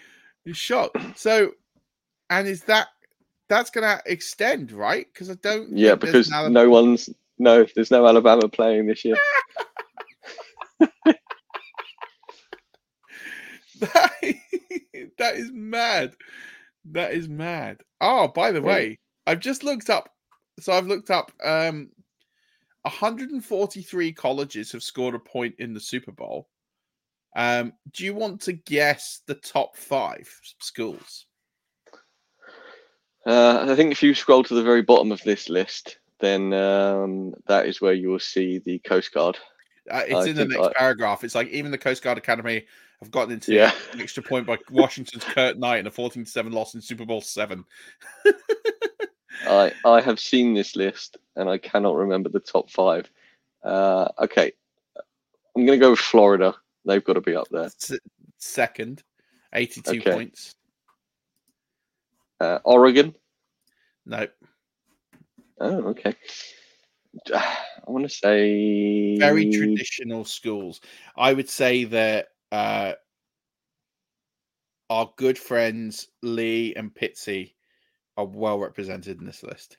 shocked. So, and is that that's going to extend, right? Because I don't. Yeah, because Alabama... no one's no, there's no Alabama playing this year. (laughs) that, is, that is mad. That is mad. Oh, by the yeah. way, I've just looked up. So I've looked up. Um, 143 colleges have scored a point in the Super Bowl. Um, do you want to guess the top five schools? Uh, I think if you scroll to the very bottom of this list, then um, that is where you will see the Coast Guard. Uh, it's I in the next I- paragraph. It's like even the Coast Guard Academy have gotten into Yeah. an extra point by Washington's Curt Knight in a 14 7 loss in Super Bowl 7. (laughs) I I have seen this list and I cannot remember the top five. Uh, okay, I'm going to go with Florida. They've got to be up there. S- second, 82 Okay. points. Uh, Oregon. No, Oh, okay. (sighs) I want to say very traditional schools. I would say that uh, our good friends Lee and Pitsy are well represented in this list.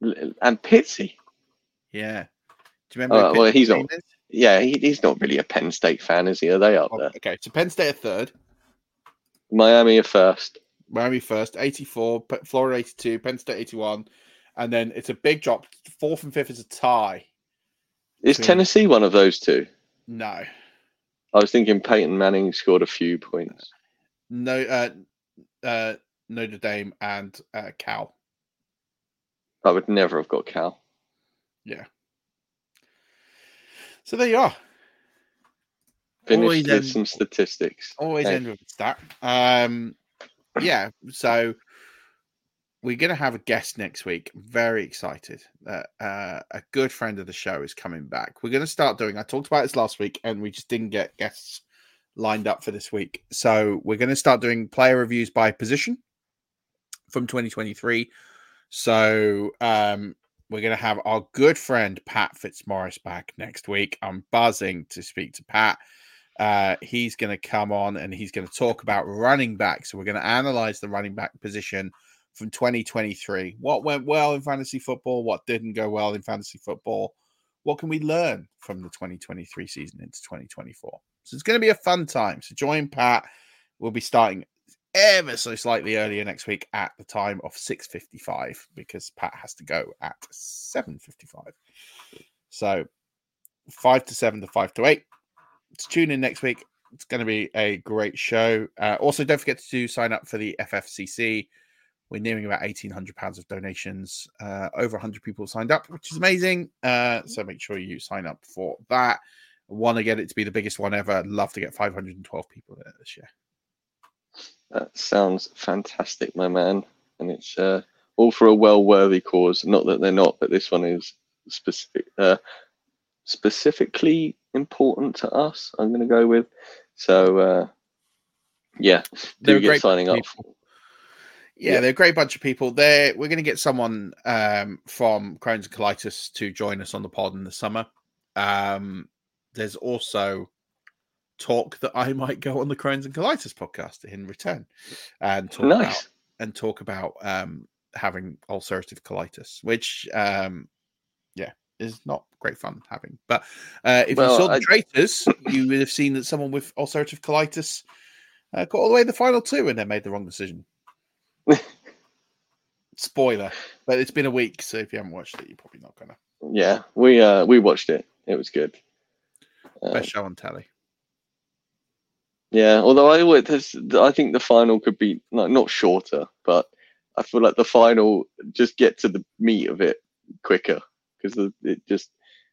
and Pitsy. Yeah. Do you remember? Uh, well, he's not- is? Yeah, he, he's not really a Penn State fan, is he? Are they up Oh, there? Okay, so Penn State are third, Miami are first. Miami first, 84, Florida 82, Penn State 81, and then it's a big drop. Fourth and fifth is a tie. Is Between- Tennessee one of those two? No, I was thinking Peyton Manning scored a few points. no, uh, uh, Notre Dame and uh, Cal. I would never have got Cal. Yeah. So there you are. Always with end- some statistics. Always Hey. end with a stat. Um, yeah. So we're going to have a guest next week. Very excited that uh, a good friend of the show is coming back. We're going to start doing. I talked about this last week, and we just didn't get guests lined up for this week. So we're going to start doing player reviews by position from 2023. So um, we're going to have our good friend Pat Fitzmaurice back next week. I'm buzzing to speak to Pat. Uh, he's going to come on and he's going to talk about running back. So we're going to analyze the running back position from 2023. What went well in fantasy football? What didn't go well in fantasy football? What can we learn from the 2023 season into 2024? So it's going to be a fun time. So join Pat. We'll be starting ever so slightly earlier next week at the time of 6.55 because Pat has to go at 7.55. So 5 to 7 to 5 to 8 to tune in next week. It's going to be a great show. Uh, also, don't forget to sign up for the FFCC. We're nearing about eighteen hundred pounds of donations. Uh, over hundred people signed up, which is amazing. Uh, so make sure you sign up for that. Want to get it to be the biggest one ever? Love to get five hundred and twelve people it this year. That sounds fantastic, my man. And it's uh, all for a well-worthy cause. Not that they're not, but this one is specific, uh, specifically important to us. I'm going to go with. So, uh, yeah, They're do get great signing up. Yeah, Yeah. they're a great bunch of people. There, we're going to get someone um, from Crohn's and Colitis to join us on the pod in the summer. Um, there's also talk that I (laughs) might go on the Crohn's and Colitis podcast in return and talk about and talk about um, having ulcerative colitis, which um, yeah is not great fun having. But uh, if Well, you saw the I- traitors, you would have seen that someone with ulcerative colitis uh, got all the way to the final two and then made the wrong decision. (laughs) Spoiler, but it's been a week, so if you haven't watched it, you're probably not gonna. Yeah, we uh, we watched it. It was good. Uh, Best show on telly. Yeah, although I there's- I think the final could be like not shorter, but I feel like the final just get to the meat of it quicker because it just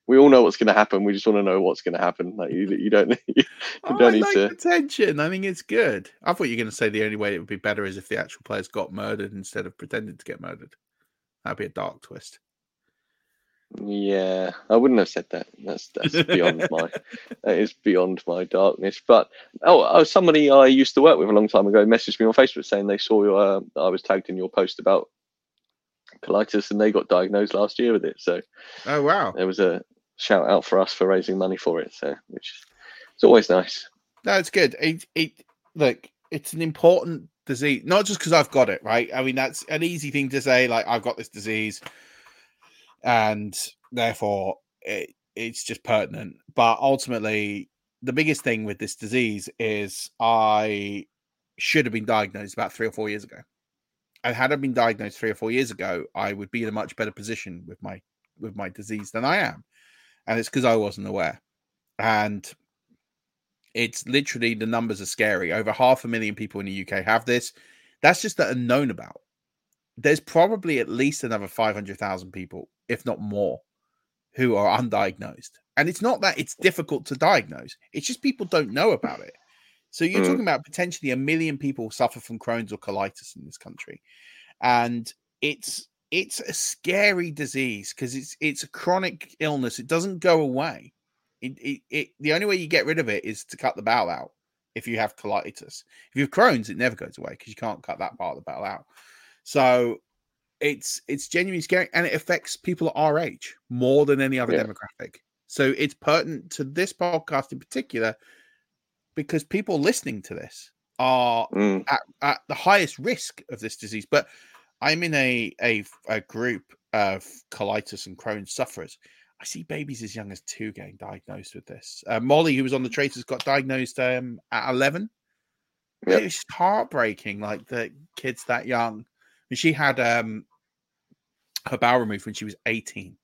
we all know what's going to happen. We just want to know what's going to happen. Like you, you don't (laughs) you don't I need like to. the tension. I think it's good. I thought you were going to say the only way it would be better is if the actual players got murdered instead of pretending to get murdered. That'd be a dark twist. Yeah, I wouldn't have said that. That's that's (laughs) beyond my that is beyond my darkness. But oh, oh, somebody I used to work with a long time ago messaged me on Facebook saying they saw uh, I was tagged in your post about colitis and they got diagnosed last year with it. So Oh wow! there was a shout out for us for raising money for it. So which is it's always nice. No, it's good. It, it look, it's an important disease, not just because I've got it, right? I mean, that's an easy thing to say, like I've got this disease, and therefore it, it's just pertinent. But ultimately, the biggest thing with this disease is I should have been diagnosed about three or four years ago. And had I been diagnosed three or four years ago, I would be in a much better position with my with my disease than I am. And it's because I wasn't aware. And it's literally the numbers are scary. Over half a million people in the UK have this. That's just that are known about. There's probably at least another 500,000 people, if not more, who are undiagnosed. And it's not that it's difficult to diagnose, it's just people don't know about it. So you're mm. talking about potentially a million people suffer from Crohn's or colitis in this country. And it's it's a scary disease because it's it's a chronic illness. It doesn't go away. It, it, it, the only way you get rid of it is to cut the bowel out if you have colitis. If you have Crohn's, it never goes away because you can't cut that part of the bowel out. So it's it's genuinely scary and it affects people at our age more than any other yeah. demographic. So it's pertinent to this podcast in particular because people listening to this are mm. at, at the highest risk of this disease. But I'm in a, a, a group of colitis and Crohn's sufferers. I see babies as young as two getting diagnosed with this. Uh, Molly, who was on the traitors, got diagnosed um, at 11. Yep. It's heartbreaking, like the kids that young. And she had um, her bowel removed when she was 18.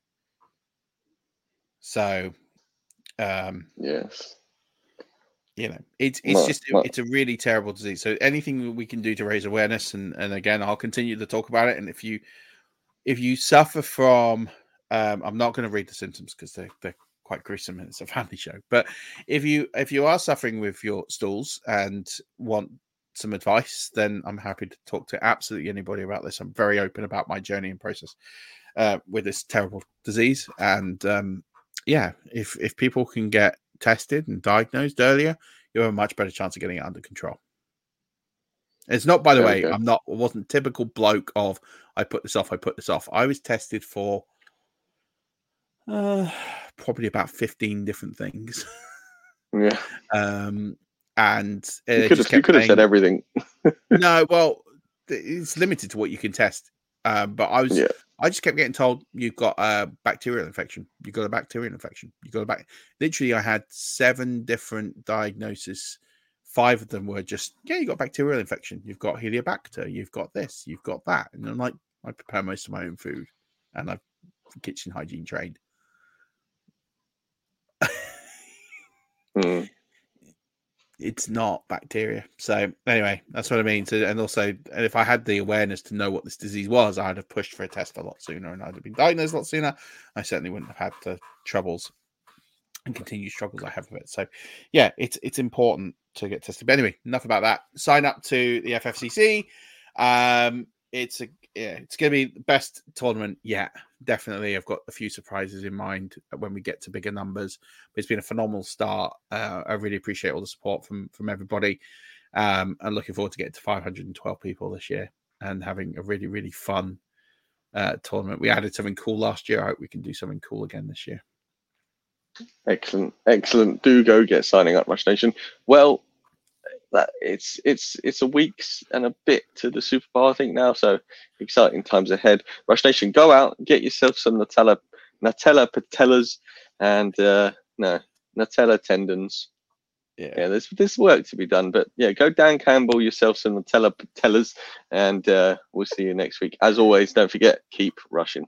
So, um, yes, you know, it's it's just it's a really terrible disease. So anything we can do to raise awareness, and and again, I'll continue to talk about it. And if you if you suffer from, um, I'm not going to read the symptoms because they're they're quite gruesome and it's a family show. But if you if you are suffering with your stools and want some advice, then I'm happy to talk to absolutely anybody about this. I'm very open about my journey and process uh, with this terrible disease. And um, yeah, if if people can get tested and diagnosed earlier, you have a much better chance of getting it under control. It's not, by the way, I'm not. I wasn't typical bloke of I put this off, I put this off. I was tested for uh, probably about 15 different things. (laughs) Yeah. Um, and you could have, you could have said everything. (laughs) no, well, it's limited to what you can test. Um, but I was, yeah. I just kept getting told you've got a bacterial infection. You've got a bacterial infection. You've got a back. Literally, I had seven different diagnoses. Five of them were just, yeah, you got bacterial infection. You've got Helicobacter. You've got this. You've got that. And I'm like, I prepare most of my own food, and I'm kitchen hygiene trained. mm it's not bacteria. So anyway, that's what I mean. So and also, and if I had the awareness to know what this disease was, I'd have pushed for a test a lot sooner, and I'd have been diagnosed a lot sooner. I certainly wouldn't have had the troubles and continued struggles I have with it. So yeah, it's it's important to get tested. But anyway, enough about that. Sign up to the FFCC. Um, it's a yeah, it's going to be the best tournament yet. Definitely, I've got a few surprises in mind when we get to bigger numbers. But it's been a phenomenal start. Uh, I really appreciate all the support from from everybody. Um, and looking forward to getting to 512 people this year and having a really really fun uh, tournament. We added something cool last year. I hope we can do something cool again this year. Excellent, excellent. Do go get signing up, Rush Nation. Well, that it's it's it's a weeks and a bit to the Super Bowl, I think now. So exciting times ahead. Rush Nation, go out, get yourself some Nutella Nutella patellas and uh, no Nutella tendons. Yeah. yeah, there's there's work to be done, but yeah, go Dan Campbell yourself some Nutella patellas, and uh, we'll see you next week. As always, don't forget keep rushing.